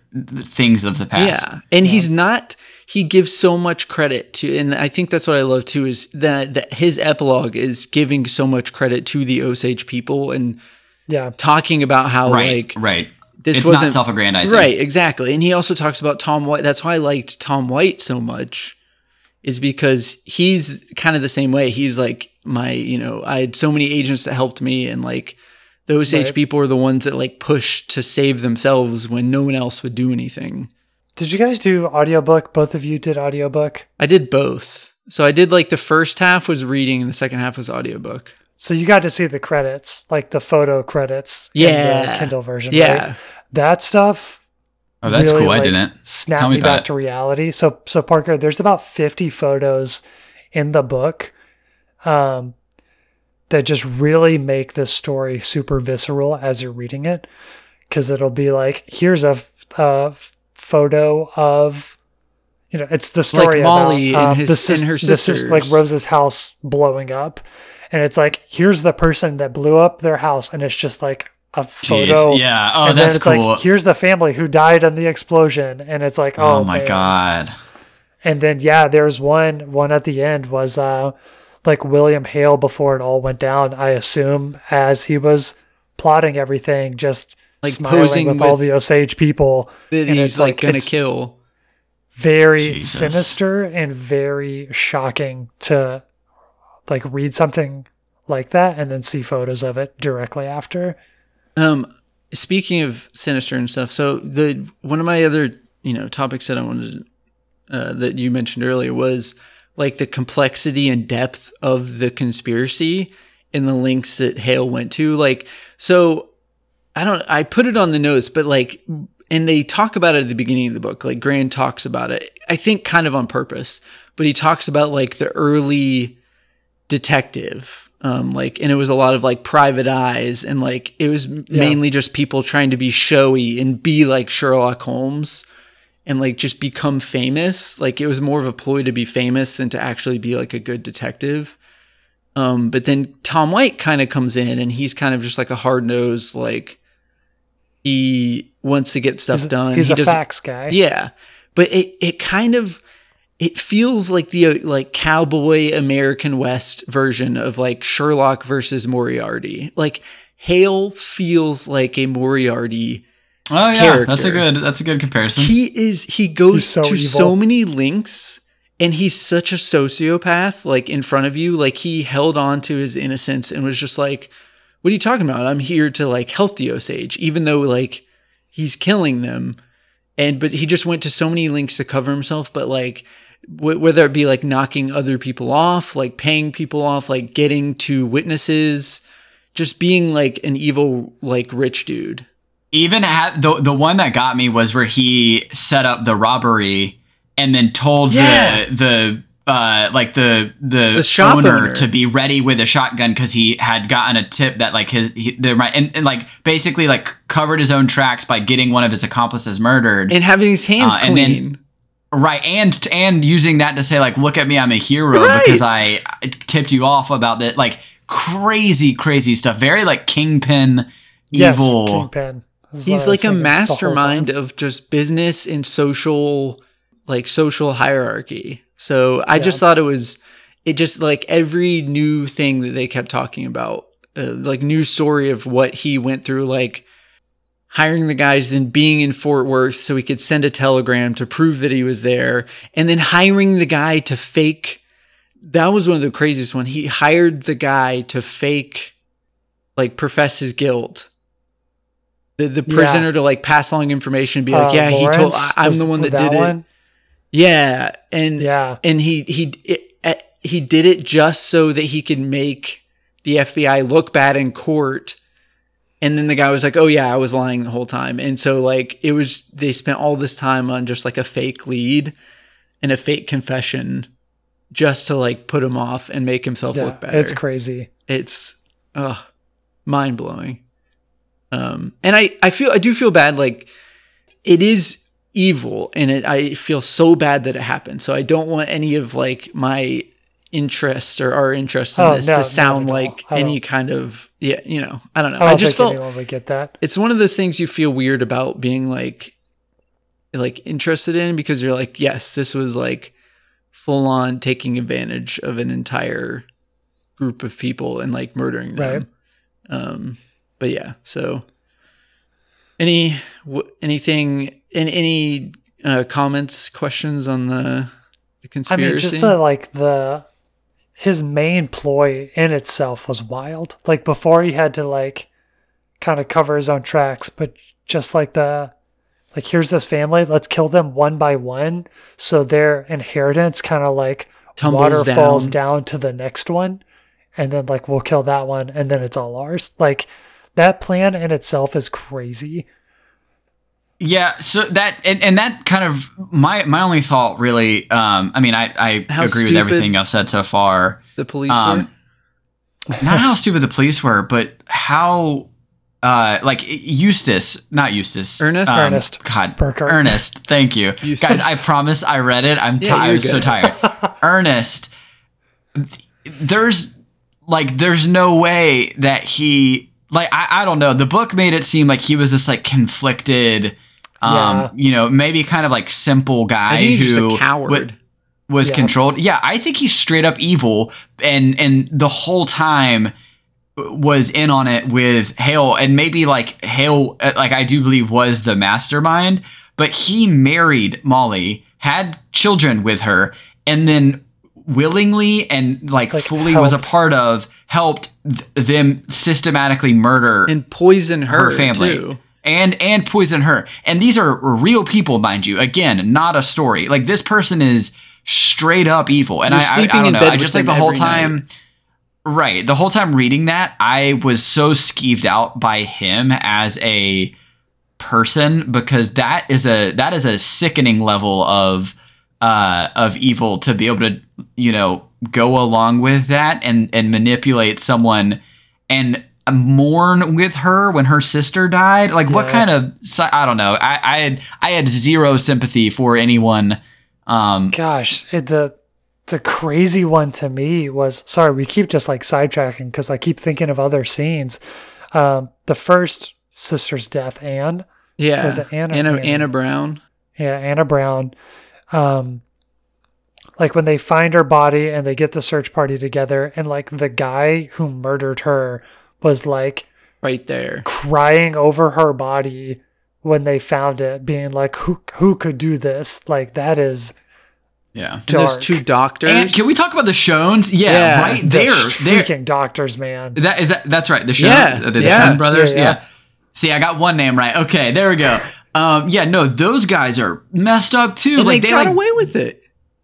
things of the past. Yeah. And he's not he gives so much credit to and I think that's what I love too is that, that his epilogue is giving so much credit to the Osage people and Yeah. talking about how Right, like right. this it's wasn't self-aggrandizing. Right, exactly. And he also talks about Tom White. That's why I liked Tom White so much, is because he's kind of the same way. He's like my, you know, I had so many agents that helped me, and like those Osage Right. people are the ones that like push to save themselves when no one else would do anything. Did you guys do audiobook? Both of you did audiobook. I did both. So I did like the first half was reading and the second half was audiobook. So you got to see the credits, like the photo credits in Yeah. the Kindle version. Yeah. right? That stuff Oh, that's really, cool. I didn't. Snap Tell me, me about back it. to reality. So so Parker, there's about 50 photos in the book um that just really make this story super visceral as you're reading it cuz it'll be like here's a, a photo of you know it's the story of Molly about and um, his- the sis- her the sis- like. Rose's house blowing up and it's like here's the person that blew up their house and it's just like a Jeez. photo Yeah. Oh, and then that's it's cool. like here's the family who died in the explosion and it's like oh, oh, my man. god. and then yeah there's one one at the end was uh like william hale before it all went down i assume as he was plotting everything just Like smiling posing with, all the osage people That And he's it's like, gonna kill. very Jesus. sinister and very shocking to like read something like that and then see photos of it directly after Um, speaking of sinister and stuff, so the one of my other you know topics that I wanted to, uh, that you mentioned earlier was like the complexity and depth of the conspiracy and the links that Hale went to. Like, so I don't, I put it on the notes, but like, and they talk about it at the beginning of the book. Like Grann talks about it, I think kind of on purpose, but he talks about like the early detective. Um, like, and it was a lot of like private eyes, and like it was mainly just people trying to be showy and be like Sherlock Holmes, and like just become famous. Like it was more of a ploy to be famous than to actually be like a good detective. Um, but then Tom White kind of comes in, and he's kind of just like a hard nosed, like he wants to get stuff he's, done. he's He a doesn't- facts guy yeah, but it it kind of it feels like the uh, like cowboy American West version of like Sherlock versus Moriarty. Like Hale feels like a Moriarty. Oh yeah, that's a good that's a good comparison. He is he goes so to evil. so many links and he's such a sociopath like in front of you like he held on to his innocence and was just like what are you talking about? I'm here to like help the Osage even though like he's killing them and but he just went to so many links to cover himself but like wh- whether it be like knocking other people off like paying people off like getting to witnesses just being like an evil like rich dude Even ha- the the one that got me was where he set up the robbery and then told Yeah. the the uh like the the, The shop owner, owner. to be ready with a shotgun because he had gotten a tip that like his he, there might and, and like basically like covered his own tracks by getting one of his accomplices murdered and having his hands Uh, and then- clean right and and using that to say like look at me i'm a hero Right. because i I tipped you off about that like crazy, crazy stuff. Very like kingpin, Yes, evil. Kingpin. This is what He's like a thinking the whole mastermind of just business and social like social hierarchy. So I just thought it was it just like every new thing that they kept talking about uh, like new story of what he went through like hiring the guys then being in Fort Worth so he could send a telegram to prove that he was there and then hiring the guy to fake that was one of the craziest one he hired the guy to fake like profess his guilt the, the Yeah. prisoner to like pass along information and be like Uh, yeah he told I, i'm the one that, that did it one? Yeah and Yeah. and he he it, uh, he did it just so that he could make the FBI look bad in court. And then the guy was like, "Oh yeah, I was lying the whole time." And so like it was they spent all this time on just like a fake lead and a fake confession just to like put him off and make himself Yeah. look better. It's crazy. It's uh mind blowing. Um and I I feel I do feel bad like it is evil and it I feel so bad that it happened. So I don't want any of like my interest or our interest in Oh, this no, to sound like any kind of yeah, you know, I don't know. I I, don't just think felt anyone would get that. it's one of those things you feel weird about being like like interested in because you're like, yes, this was like full on taking advantage of an entire group of people and like murdering them. Right. Um but yeah, so any w- anything any uh comments, questions on the the I mean, just the like the his main ploy in itself was wild. Like before, he had to like kind of cover his own tracks, but just like the like here's this family, let's kill them one by one, so their inheritance kind of like Tumbles waterfalls down. down to the next one, and then like we'll kill that one, and then it's all ours. Like that plan in itself is crazy. Yeah, so that and, and that kind of my my only thought really. Um, I mean, I I How agree with everything I've said so far. the police Um, were. not how stupid the police were, but how uh like Eustace, not Eustace, Ernest? um, Ernest. God, Burkhart. Ernest. Thank you, Eustace. guys. I promise I read it. I'm Yeah, tired. you're so tired. Ernest. th- There's like there's no way that he like I, I don't know. The book made it seem like he was this like conflicted. Um, Yeah. you know, maybe kind of like simple guy I think he's who coward. would- was Yeah. controlled. Yeah, I think he's straight up evil, and and the whole time was in on it with Hale, and maybe like Hale, uh, like I do believe was the mastermind, but he married Molly, had children with her, and then willingly and like, Like, fully was a part of helped th- them systematically murder and poison her, her family. too. and and poison her. And these are real people mind you. Again not a story. Like this person is straight up evil. And You're I, I, I sleeping don't in know. bed i just like the whole time right the whole time reading that i was so skeeved out by him as a person because that is a that is a sickening level of uh of evil to be able to you know go along with that and and manipulate someone and mourn with her when her sister died like what kind of i don't know i i had i had zero sympathy for anyone um Gosh, it, the the crazy one to me was sorry, we keep just like sidetracking because I keep thinking of other scenes. Um, the first sister's death, Anne, Yeah. Was it Anna Anna, Anna Brown? yeah, Anna Brown. Um, like when they find her body and they get the search party together, and like the guy who murdered her was like Right there. crying over her body when they found it, being like, "Who who could do this?" Like that is yeah And those two doctors. and can we talk about the Shouns? Yeah, Yeah, right The there. There. freaking doctors, man. That is that. That's right. The Shouns. Yeah, the, the yeah. Shoun brothers. Yeah, Yeah, yeah. See, I got one name right. Okay, there we go. Um, yeah, no, those guys are messed up too. and like they, they, got like away with it.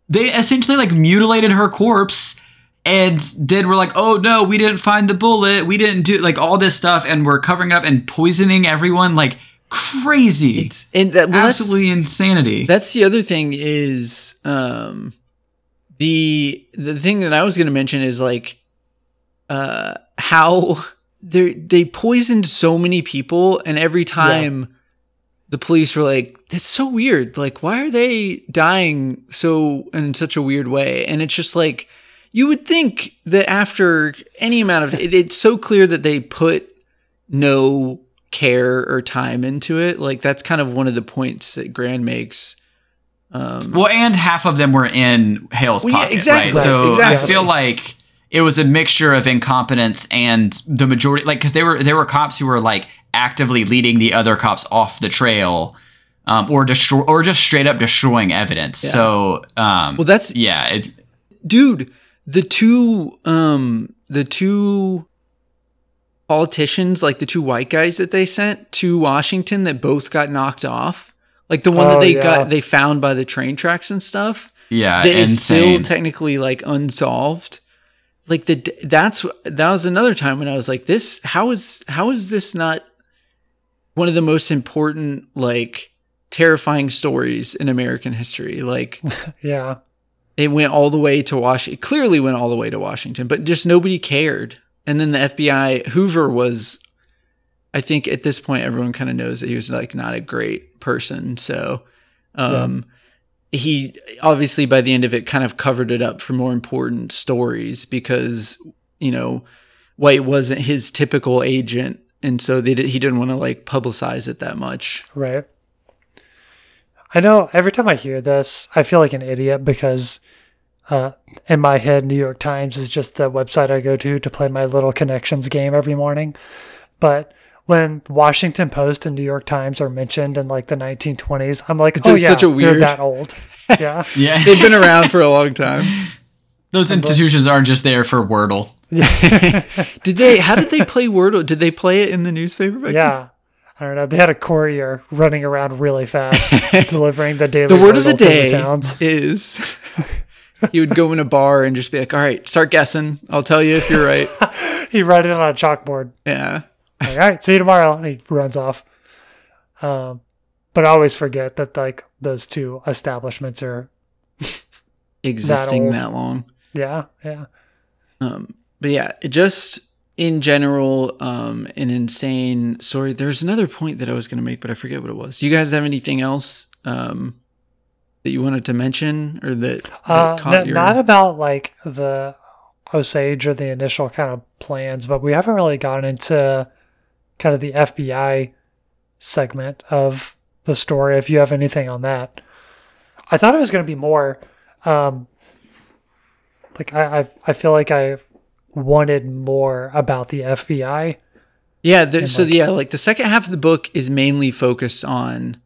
they essentially like mutilated her corpse and then we're like, oh no, we didn't find the bullet. We didn't do like all this stuff, and we're covering up and poisoning everyone. Like crazy. It's and that well, that's- Absolutely insanity. That's the other thing is um the the thing that I was going to mention is like uh how they they poisoned so many people and every time the police were like that's so weird like why are they dying so in such a weird way and it's just like you would think that after any amount of it, it's so clear that they put no care or time into it. Like that's kind of one of the points that Grann makes. Um, Well, and half of them were in Hale's Well, yeah, pocket, exactly. right? So Right, I feel like it was a mixture of incompetence and the majority, like, because they were there were cops who were like actively leading the other cops off the trail, um, or destroy or just straight up destroying evidence. Yeah. So, um, well, that's yeah, it, dude. The two, um, the two politicians, like the two white guys that they sent to Washington, that both got knocked off. Like the one that Oh, they yeah. got, they found by the train tracks and stuff. yeah, that is still technically like unsolved. Like the that's that was another time when I was like, this how is how is this not one of the most important like terrifying stories in American history? Like Yeah. it went all the way to Washington. Clearly went all the way to Washington, but just nobody cared. And then the FBI Hoover was I think at this point everyone kind of knows that he was like not a great person. So um he obviously by the end of it kind of covered it up for more important stories because you know White wasn't his typical agent and so did, he didn't want to like publicize it that much. Right. I know every time I hear this, I feel like an idiot because uh, in my head, New York Times is just the website I go to to play my little connections game every morning. But when Washington Post and New York Times are mentioned in like the 1920s, I'm like, oh, It's oh just yeah, such a they're weird- that old. Yeah. yeah, They've been around for a long time. those institutions aren't just there for Wordle. Did they how did they play Wordle? Did they play it in the newspaper back then? yeah. I don't know. They had a courier running around really fast, delivering the daily The word of the Wordle to day towns. is he would go in a bar and just be like, "All right, start guessing. I'll tell you if you're right." He wrote it on a chalkboard. Yeah. Like, all right, see you tomorrow, and he runs off. Um, but I always forget that like those two establishments are, Existing old. that long. yeah, yeah, Um, but yeah, just in general, um, an insane story. There's another point that I was going to make, but I forget what it was. Do you guys have anything else um, that you wanted to mention or that, that uh, caught n- your? not about like the Osage or the initial kind of plans, but we haven't really gotten into kind of the FBI segment of the story. If you have anything on that, I thought it was going to be more. Um, like I, I, I feel like I wanted more about the FBI. yeah. The, so like- yeah, like the second half of the book is mainly focused on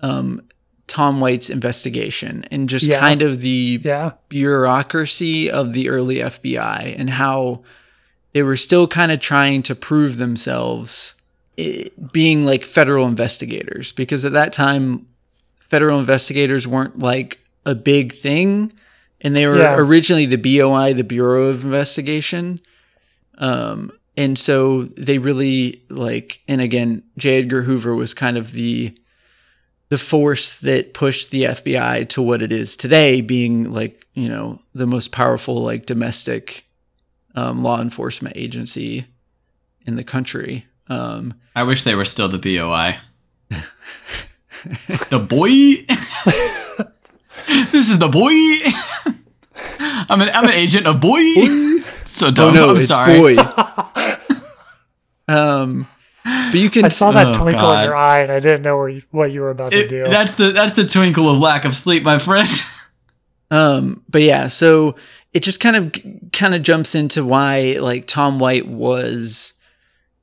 um, Tom White's investigation and just Yeah. kind of the Yeah, bureaucracy of the early FBI and how they were still kind of trying to prove themselves eh, being like federal investigators. Because at that time federal investigators weren't like a big thing and they were Yeah. originally the BOI the Bureau of Investigation. Um and so they really like and again J. Edgar Hoover was kind of the the force that pushed the FBI to what it is today, being like you know the most powerful like domestic um, law enforcement agency in the country. Um, I wish they were still the BOI. the boy. this is the boy. I'm an I'm an agent of boy. So oh dumb. no, I'm it's sorry. boy. um, but you can I saw that Oh, twinkle God. in your eye, and I didn't know where you, what you were about to do. that's the that's the twinkle of lack of sleep, my friend. Um, but yeah, so it just kind of kind of jumps into why like Tom White was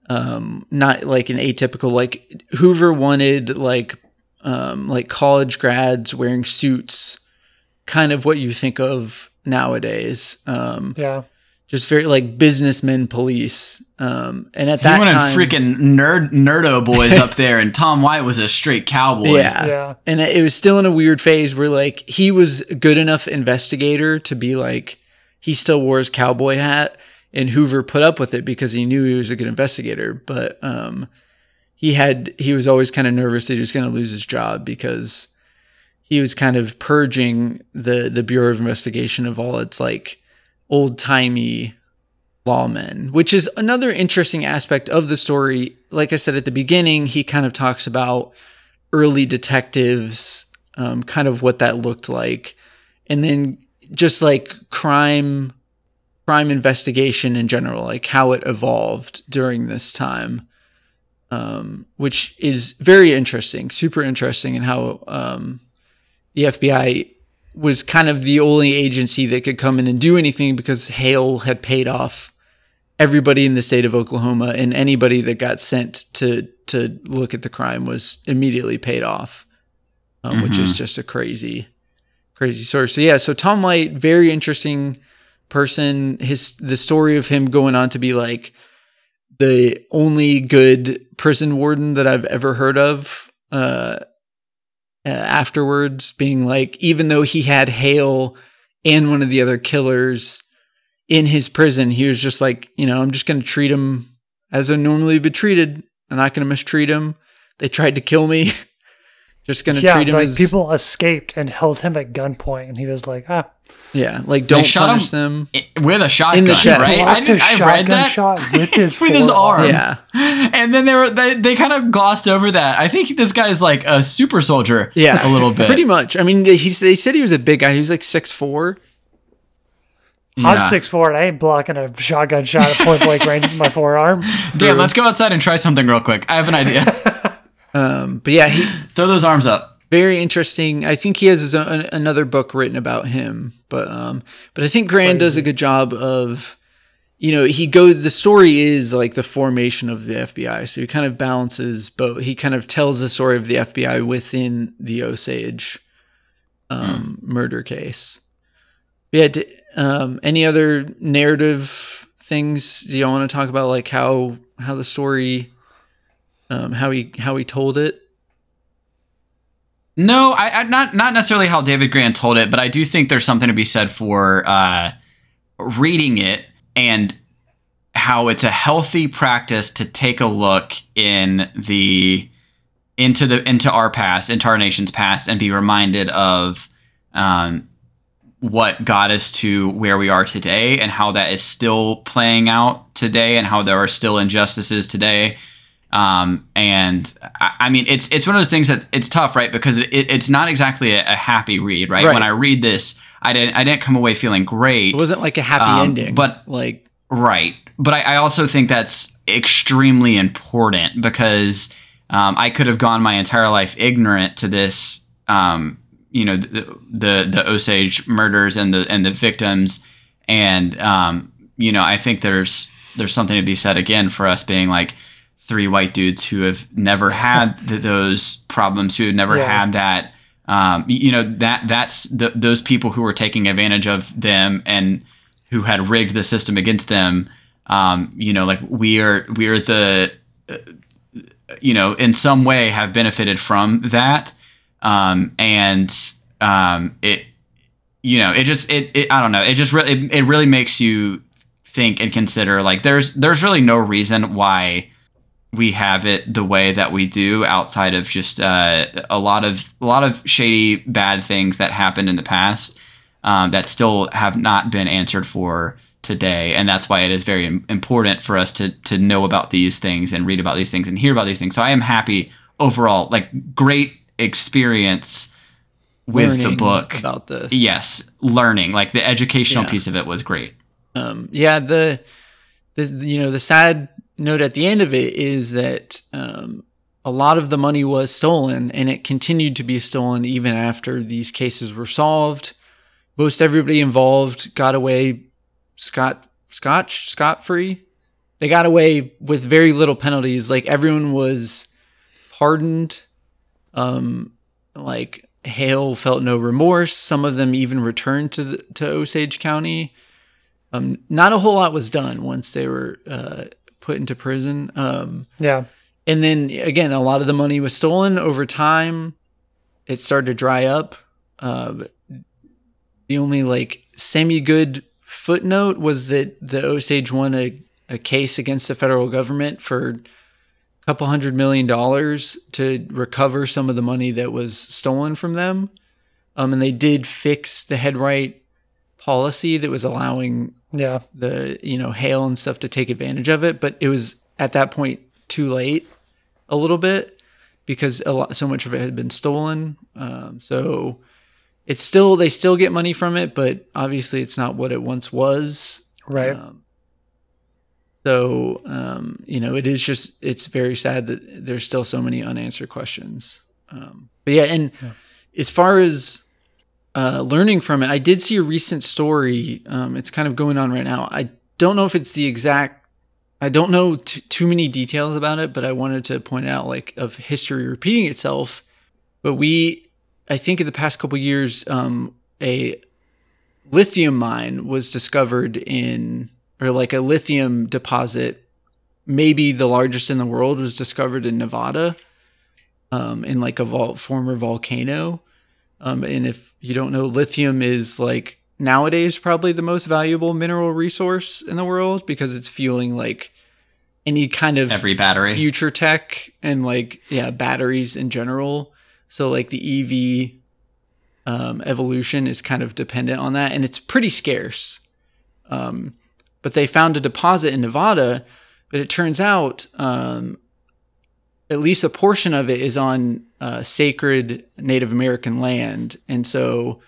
um not like an atypical like Hoover wanted like um like college grads wearing suits kind of what you think of nowadays um yeah, just very like businessmen police um and at He that wanted time freaking nerd nerdo boys up there, and Tom White was a straight cowboy. yeah. Yeah, and it was still in a weird phase where like he was a good enough investigator to be like he still wore his cowboy hat and Hoover put up with it because he knew he was a good investigator. But um he had he was always kind of nervous that he was going to lose his job because he was kind of purging the the Bureau of Investigation of all its like old-timey lawmen, which is another interesting aspect of the story. Like I said at the beginning, he kind of talks about early detectives, um, kind of what that looked like, and then just like crime crime investigation in general, like how it evolved during this time, um, which is very interesting, super interesting, and how um, the FBI was kind of the only agency that could come in and do anything because Hale had paid off everybody in the state of Oklahoma, and anybody that got sent to to look at the crime was immediately paid off, um, which is just a crazy, crazy story. So yeah, so Tom White, very interesting person. His the story of him going on to be like the only good prison warden that I've ever heard of. Uh, uh, afterwards, being like, even though he had Hale and one of the other killers in his prison, he was just like, you know, I'm just going to treat him as I normally be treated. I'm not going to mistreat him. They tried to kill me. just going to yeah, treat him like as people escaped and held him at gunpoint, and he was like, "Ah, yeah, like don't shot punish him- them. With a shotgun, In the chest. right? blocked I, a did- I read that shot with his with his arm. Yeah, and then they were they, they kind of glossed over that. I think this guy's like a super soldier. yeah, a little bit. Pretty much. I mean, he they said he was a big guy. He was like six four. I'm six four, and I ain't blocking a shotgun shot at point blank range with my forearm." Dan, let's go outside and try something real quick. I have an idea. Um, but yeah, he Throw those arms up. very interesting. I think he has his own, another book written about him, but um, but I think Grant does a good job of, you know, he goes. The story is like the formation of the FBI, so he kind of balances both. He kind of tells the story of the FBI within the Osage um, murder case. Yeah. d- Um, any other narrative things do you want to talk about, like how how the story, um, how he how he told it? No, I, I not not necessarily how David Grant told it, but I do think there's something to be said for uh, reading it and how it's a healthy practice to take a look in the into the into our past, into our nation's past, and be reminded of um, what got us to where we are today, and how that is still playing out today, and how there are still injustices today. Um, and I, I mean, it's it's one of those things that it's tough, right? Because it, it's not exactly a, a happy read, right? Right. When I read this, I didn't I didn't come away feeling great. It wasn't like a happy Um, ending, but- like Right. But I, I also think that's extremely important because um, I could have gone my entire life ignorant to this, um, you know, the, the the Osage murders and the and the victims, and um, you know, I think there's there's something to be said again for us being like three white dudes who have never had th- those problems, who have never Yeah. had that. Um, you know that that's the, those people who were taking advantage of them and who had rigged the system against them. Um, you know, like we are we are the uh, you know in some way have benefited from that, um, and um, it you know it just it, it I don't know it just really it, it really makes you think and consider like there's there's really no reason why we have it the way that we do outside of just uh, a lot of a lot of shady bad things that happened in the past um, that still have not been answered for today and that's why it is very important for us to to know about these things and read about these things and hear about these things so i am happy overall like great experience with the book about this. yes learning like the educational Yeah. piece of it was great Um, yeah. The, the, you know, the sad note at the end of it is that, um, a lot of the money was stolen and it continued to be stolen even after these cases were solved. Most everybody involved got away scot scotch scot free. They got away with very little penalties. Like everyone was pardoned. Um, like Hale felt no remorse. Some of them even returned to the, to Osage County. Um, not a whole lot was done once they were uh, put into prison. Um, Yeah, and then again, a lot of the money was stolen over time. It started to dry up. Uh, the only like semi good footnote was that the Osage won a, a case against the federal government for a couple hundred million dollars to recover some of the money that was stolen from them. Um, and they did fix the headright policy that was allowing yeah, the you know Hale and stuff to take advantage of it but it was at that point too late a little bit because a lot so much of it had been stolen um, so it's still they still get money from it but obviously it's not what it once was Right. Um, so um, you know, it is just it's very sad that there's still so many unanswered questions. Um, but yeah, and Yeah. as far as uh, learning from it, I did see a recent story. Um, it's kind of going on right now. I don't know if it's the exact. I don't know t- too many details about it, but I wanted to point out like of history repeating itself. But we, I think, in the past couple years, um, a lithium mine was discovered in, or like a lithium deposit, maybe the largest in the world, was discovered in Nevada, um, in like a vol- former volcano. Um, and if you don't know, lithium is like nowadays probably the most valuable mineral resource in the world because it's fueling like any kind of Every battery. future tech and like yeah batteries in general so like the ev um, evolution is kind of dependent on that and it's pretty scarce um, but they found a deposit in nevada but it turns out um, at least a portion of it is on uh, sacred native american land and so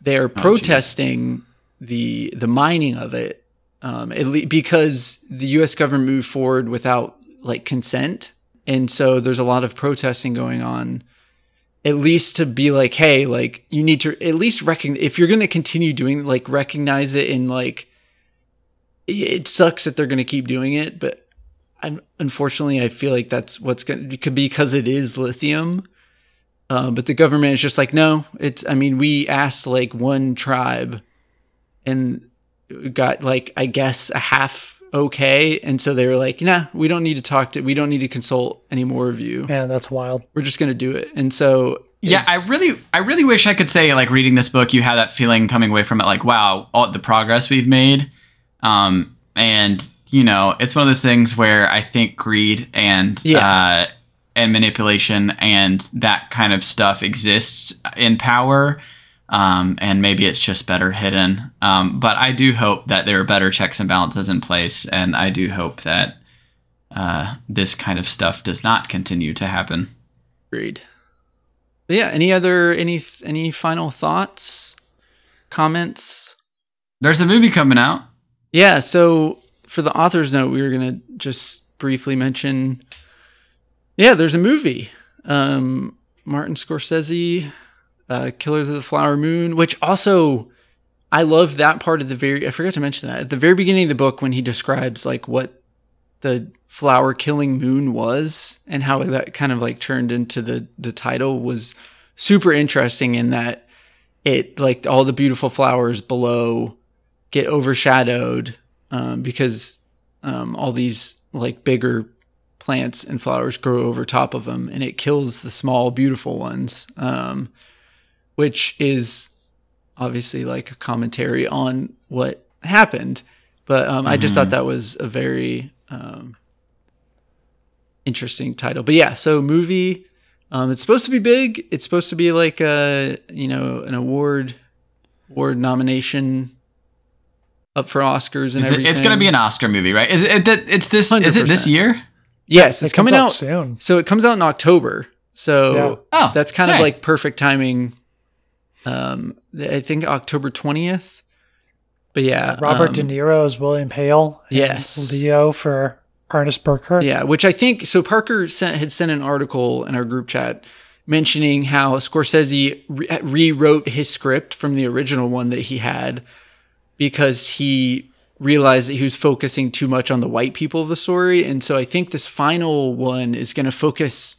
they're protesting the the mining of it um, at le- because the U.S. government moved forward without like consent, and so there's a lot of protesting going on. At least to be like, hey, like you need to at least recognize if you're going to continue doing like recognize it and like it sucks that they're going to keep doing it, but I'm unfortunately I feel like that's what's going to be because it is lithium. Uh, but the government is just like, no, it's. I mean, we asked like one tribe, and got like I guess a half okay, and so they were like, nah, we don't need to talk to, we don't need to consult any more of you. Man, that's wild. We're just gonna do it. And so Yeah, I really, I really wish I could say like reading this book, you have that feeling coming away from it, like wow, all the progress we've made. Um, and you know, it's one of those things where I think greed and Yeah. uh, and manipulation and that kind of stuff exists in power. Um, and maybe it's just better hidden. Um, but I do hope that there are better checks and balances in place, and I do hope that uh, this kind of stuff does not continue to happen. agreed. But yeah, any other any any final thoughts, comments? There's a movie coming out. Yeah, so for the author's note, we were gonna just briefly mention. Yeah, there's a movie. Um, Martin Scorsese, uh, Killers of the Flower Moon, which also I loved that part of the very. I forgot to mention that at the very beginning of the book when he describes like what the flower killing moon was and how that kind of like turned into the the title was super interesting in that it like all the beautiful flowers below get overshadowed um, because um, all these like bigger plants and flowers grow over top of them and it kills the small beautiful ones um, which is obviously like a commentary on what happened. But um, i just thought that was a very um, interesting title. But yeah so movie um, it's supposed to be big. It's supposed to be like a you know an award award nomination up for oscars and It's, everything it's going to be an Oscar movie, right? Is it? it- It's this. Is it this year? yes it's comes coming out soon. so it comes out in october so Yeah. Oh, that's kind of hey. like perfect timing um i think october 20th but yeah Robert um, De Niro is William Hale. Yes. Leo for Ernest Burkhart. Yeah, which I think so. Parker sent, had sent an article in our group chat mentioning how Scorsese re- rewrote his script from the original one that he had because he realized that he was focusing too much on the white people of the story, and so I think this final one is going to focus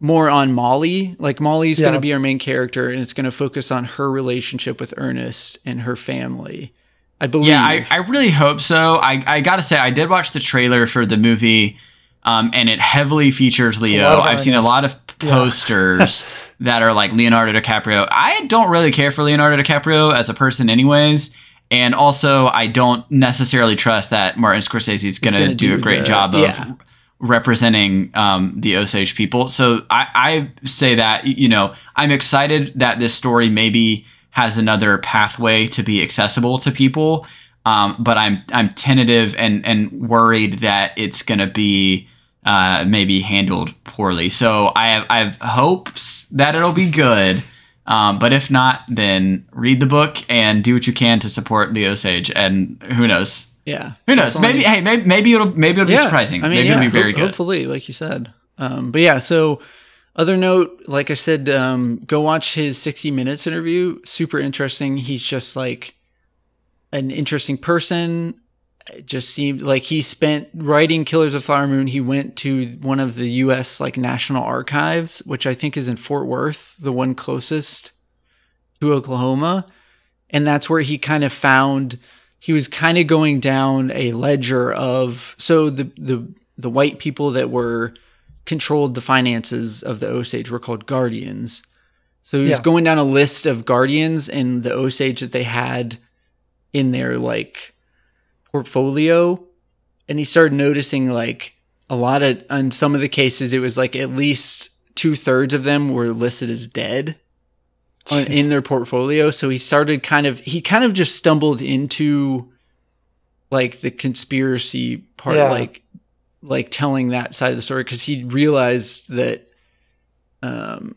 more on Molly. Like Molly's going to be our main character, and it's going to focus on her relationship with Ernest and her family. I believe. Yeah, I, I really hope so. I, I gotta say, I did watch the trailer for the movie, um, and it heavily features Leo. I've seen a lot of posters that are like Leonardo DiCaprio. I don't really care for Leonardo DiCaprio as a person, anyways. And also, I don't necessarily trust that Martin Scorsese is going to do, do a great the- job of yeah. representing um, the Osage people. So I, I say that you know I'm excited that this story maybe has another pathway to be accessible to people. Um, but I'm I'm tentative and and worried that it's gonna be uh, maybe handled poorly. So I have I have hopes that it'll be good. Um, but if not, then read the book and do what you can to support the Osage. And who knows? Yeah. Who knows? Maybe hey, maybe maybe it'll maybe it'll be surprising. I mean, maybe yeah, it'll be very ho- good. Hopefully, like you said. Um, but yeah, so other note, like I said, um, go watch his 60 Minutes interview. Super interesting. He's just like an interesting person. It just seemed like he spent writing Killers of Flower Moon. He went to one of the U.S. like National Archives, which I think is in Fort Worth, the one closest to Oklahoma, and that's where he kind of found he was kind of going down a ledger of so the the the white people that were controlled the finances of the Osage were called guardians. So he was Yeah. going down a list of guardians and the Osage that they had in their like portfolio and he started noticing like a lot of on some of the cases it was like at least two thirds of them were listed as dead on, in their portfolio. So he started kind of he kind of just stumbled into like the conspiracy part, Yeah. like like telling that side of the story because he realized that um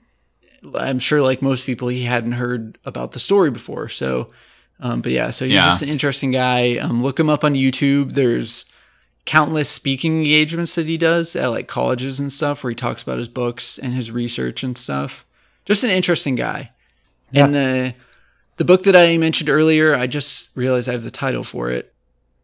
I'm sure like most people he hadn't heard about the story before. So um but yeah, so he's Yeah. just an interesting guy. Um look him up on YouTube. There's countless speaking engagements that he does at like colleges and stuff where he talks about his books and his research and stuff. Just an interesting guy. And the the book that I mentioned earlier, I just realized I have the title for it.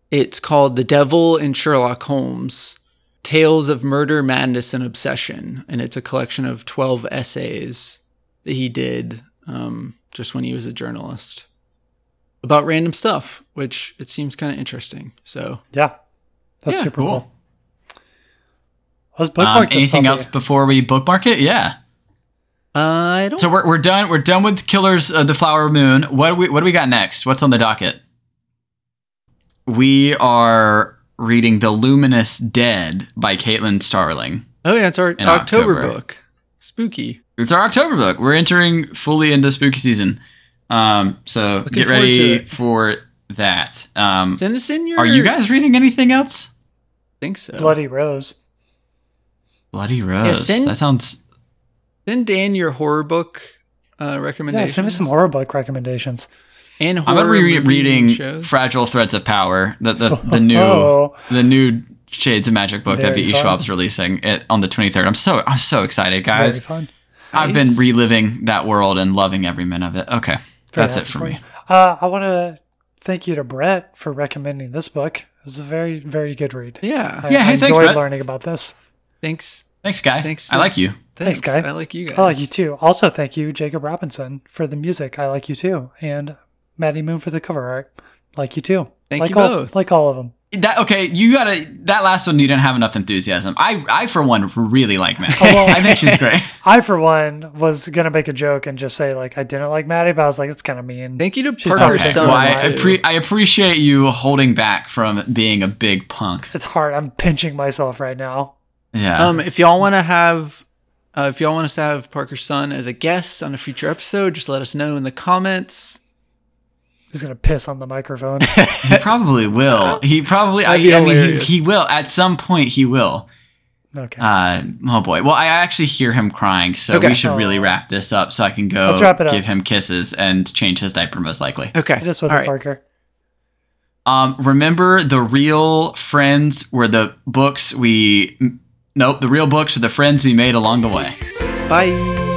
It's called The Devil and Sherlock Holmes: Tales of Murder, Madness, and Obsession, and it's a collection of twelve essays that he did um, just when he was a journalist about random stuff, which it seems kind of interesting. So Yeah. That's Yeah, super cool. cool. Let's Um, bookmark this anything puppy. else before we bookmark it? Yeah. I don't. So we're, we're done. We're done with Killers of the Flower Moon. What do we What do we got next? What's on the docket? We are reading The Luminous Dead by Caitlin Starling. oh yeah, it's our October, October. book. Spooky. It's our October book. We're entering fully into spooky season. Um, so Looking get ready for that. Um, Send us in your. are you guys reading anything else? think so? Bloody Rose. Bloody Rose. send- that sounds. Send Dan your horror book uh, Yeah, send me some horror book recommendations. And I'm horror gonna be movies reading shows. Fragile Threads of Power, the the, the new Oh. the new Shades of Magic book that Very V.E. fun. Schwab's releasing it on the 23rd. I'm so I'm so excited, guys. Very guys. fun. I've been reliving that world and loving every minute of it. Okay, Very that's it for me. Uh, I want to thank you to Brett for recommending this book. It was a very, very good read. Yeah. I, Yeah, hey, I thanks, enjoyed Brett. learning about this. Thanks. Thanks, guy. Thanks. I like you. Thanks, guy. I like you guys. I like you too. Also, thank you, Jacob Robinson, for the music. I like you too. And Mattie Moon for the cover art. Like you too. Thank like you all, both. Like all of them. That okay? You gotta that last one. You didn't have enough enthusiasm. I I for one really like Mattie. Oh, well- I think she's great. I, for one, was going to make a joke and just say, like, I didn't like Mattie, but I was like, it's kind of mean. Thank you to She's Parker Okay. Well, I, about too. appre- I appreciate you holding back from being a big punk. it's hard. I'm pinching myself right now. Yeah. Um, if y'all want to have, uh, if y'all want us to have Parker son as a guest on a future episode, just let us know in the comments. He's going to piss on the microphone. he probably will. He probably. I, I mean, he, he will at some point. He will. Okay. Uh, oh boy. Well, I actually hear him crying, so Okay. we should really wrap this up so I can go Let's wrap up. give him kisses and change his diaper most likely. Okay. Hit us with right. Parker. Um, remember the real friends were the books we. Nope, the real books are the friends we made along the way. Bye.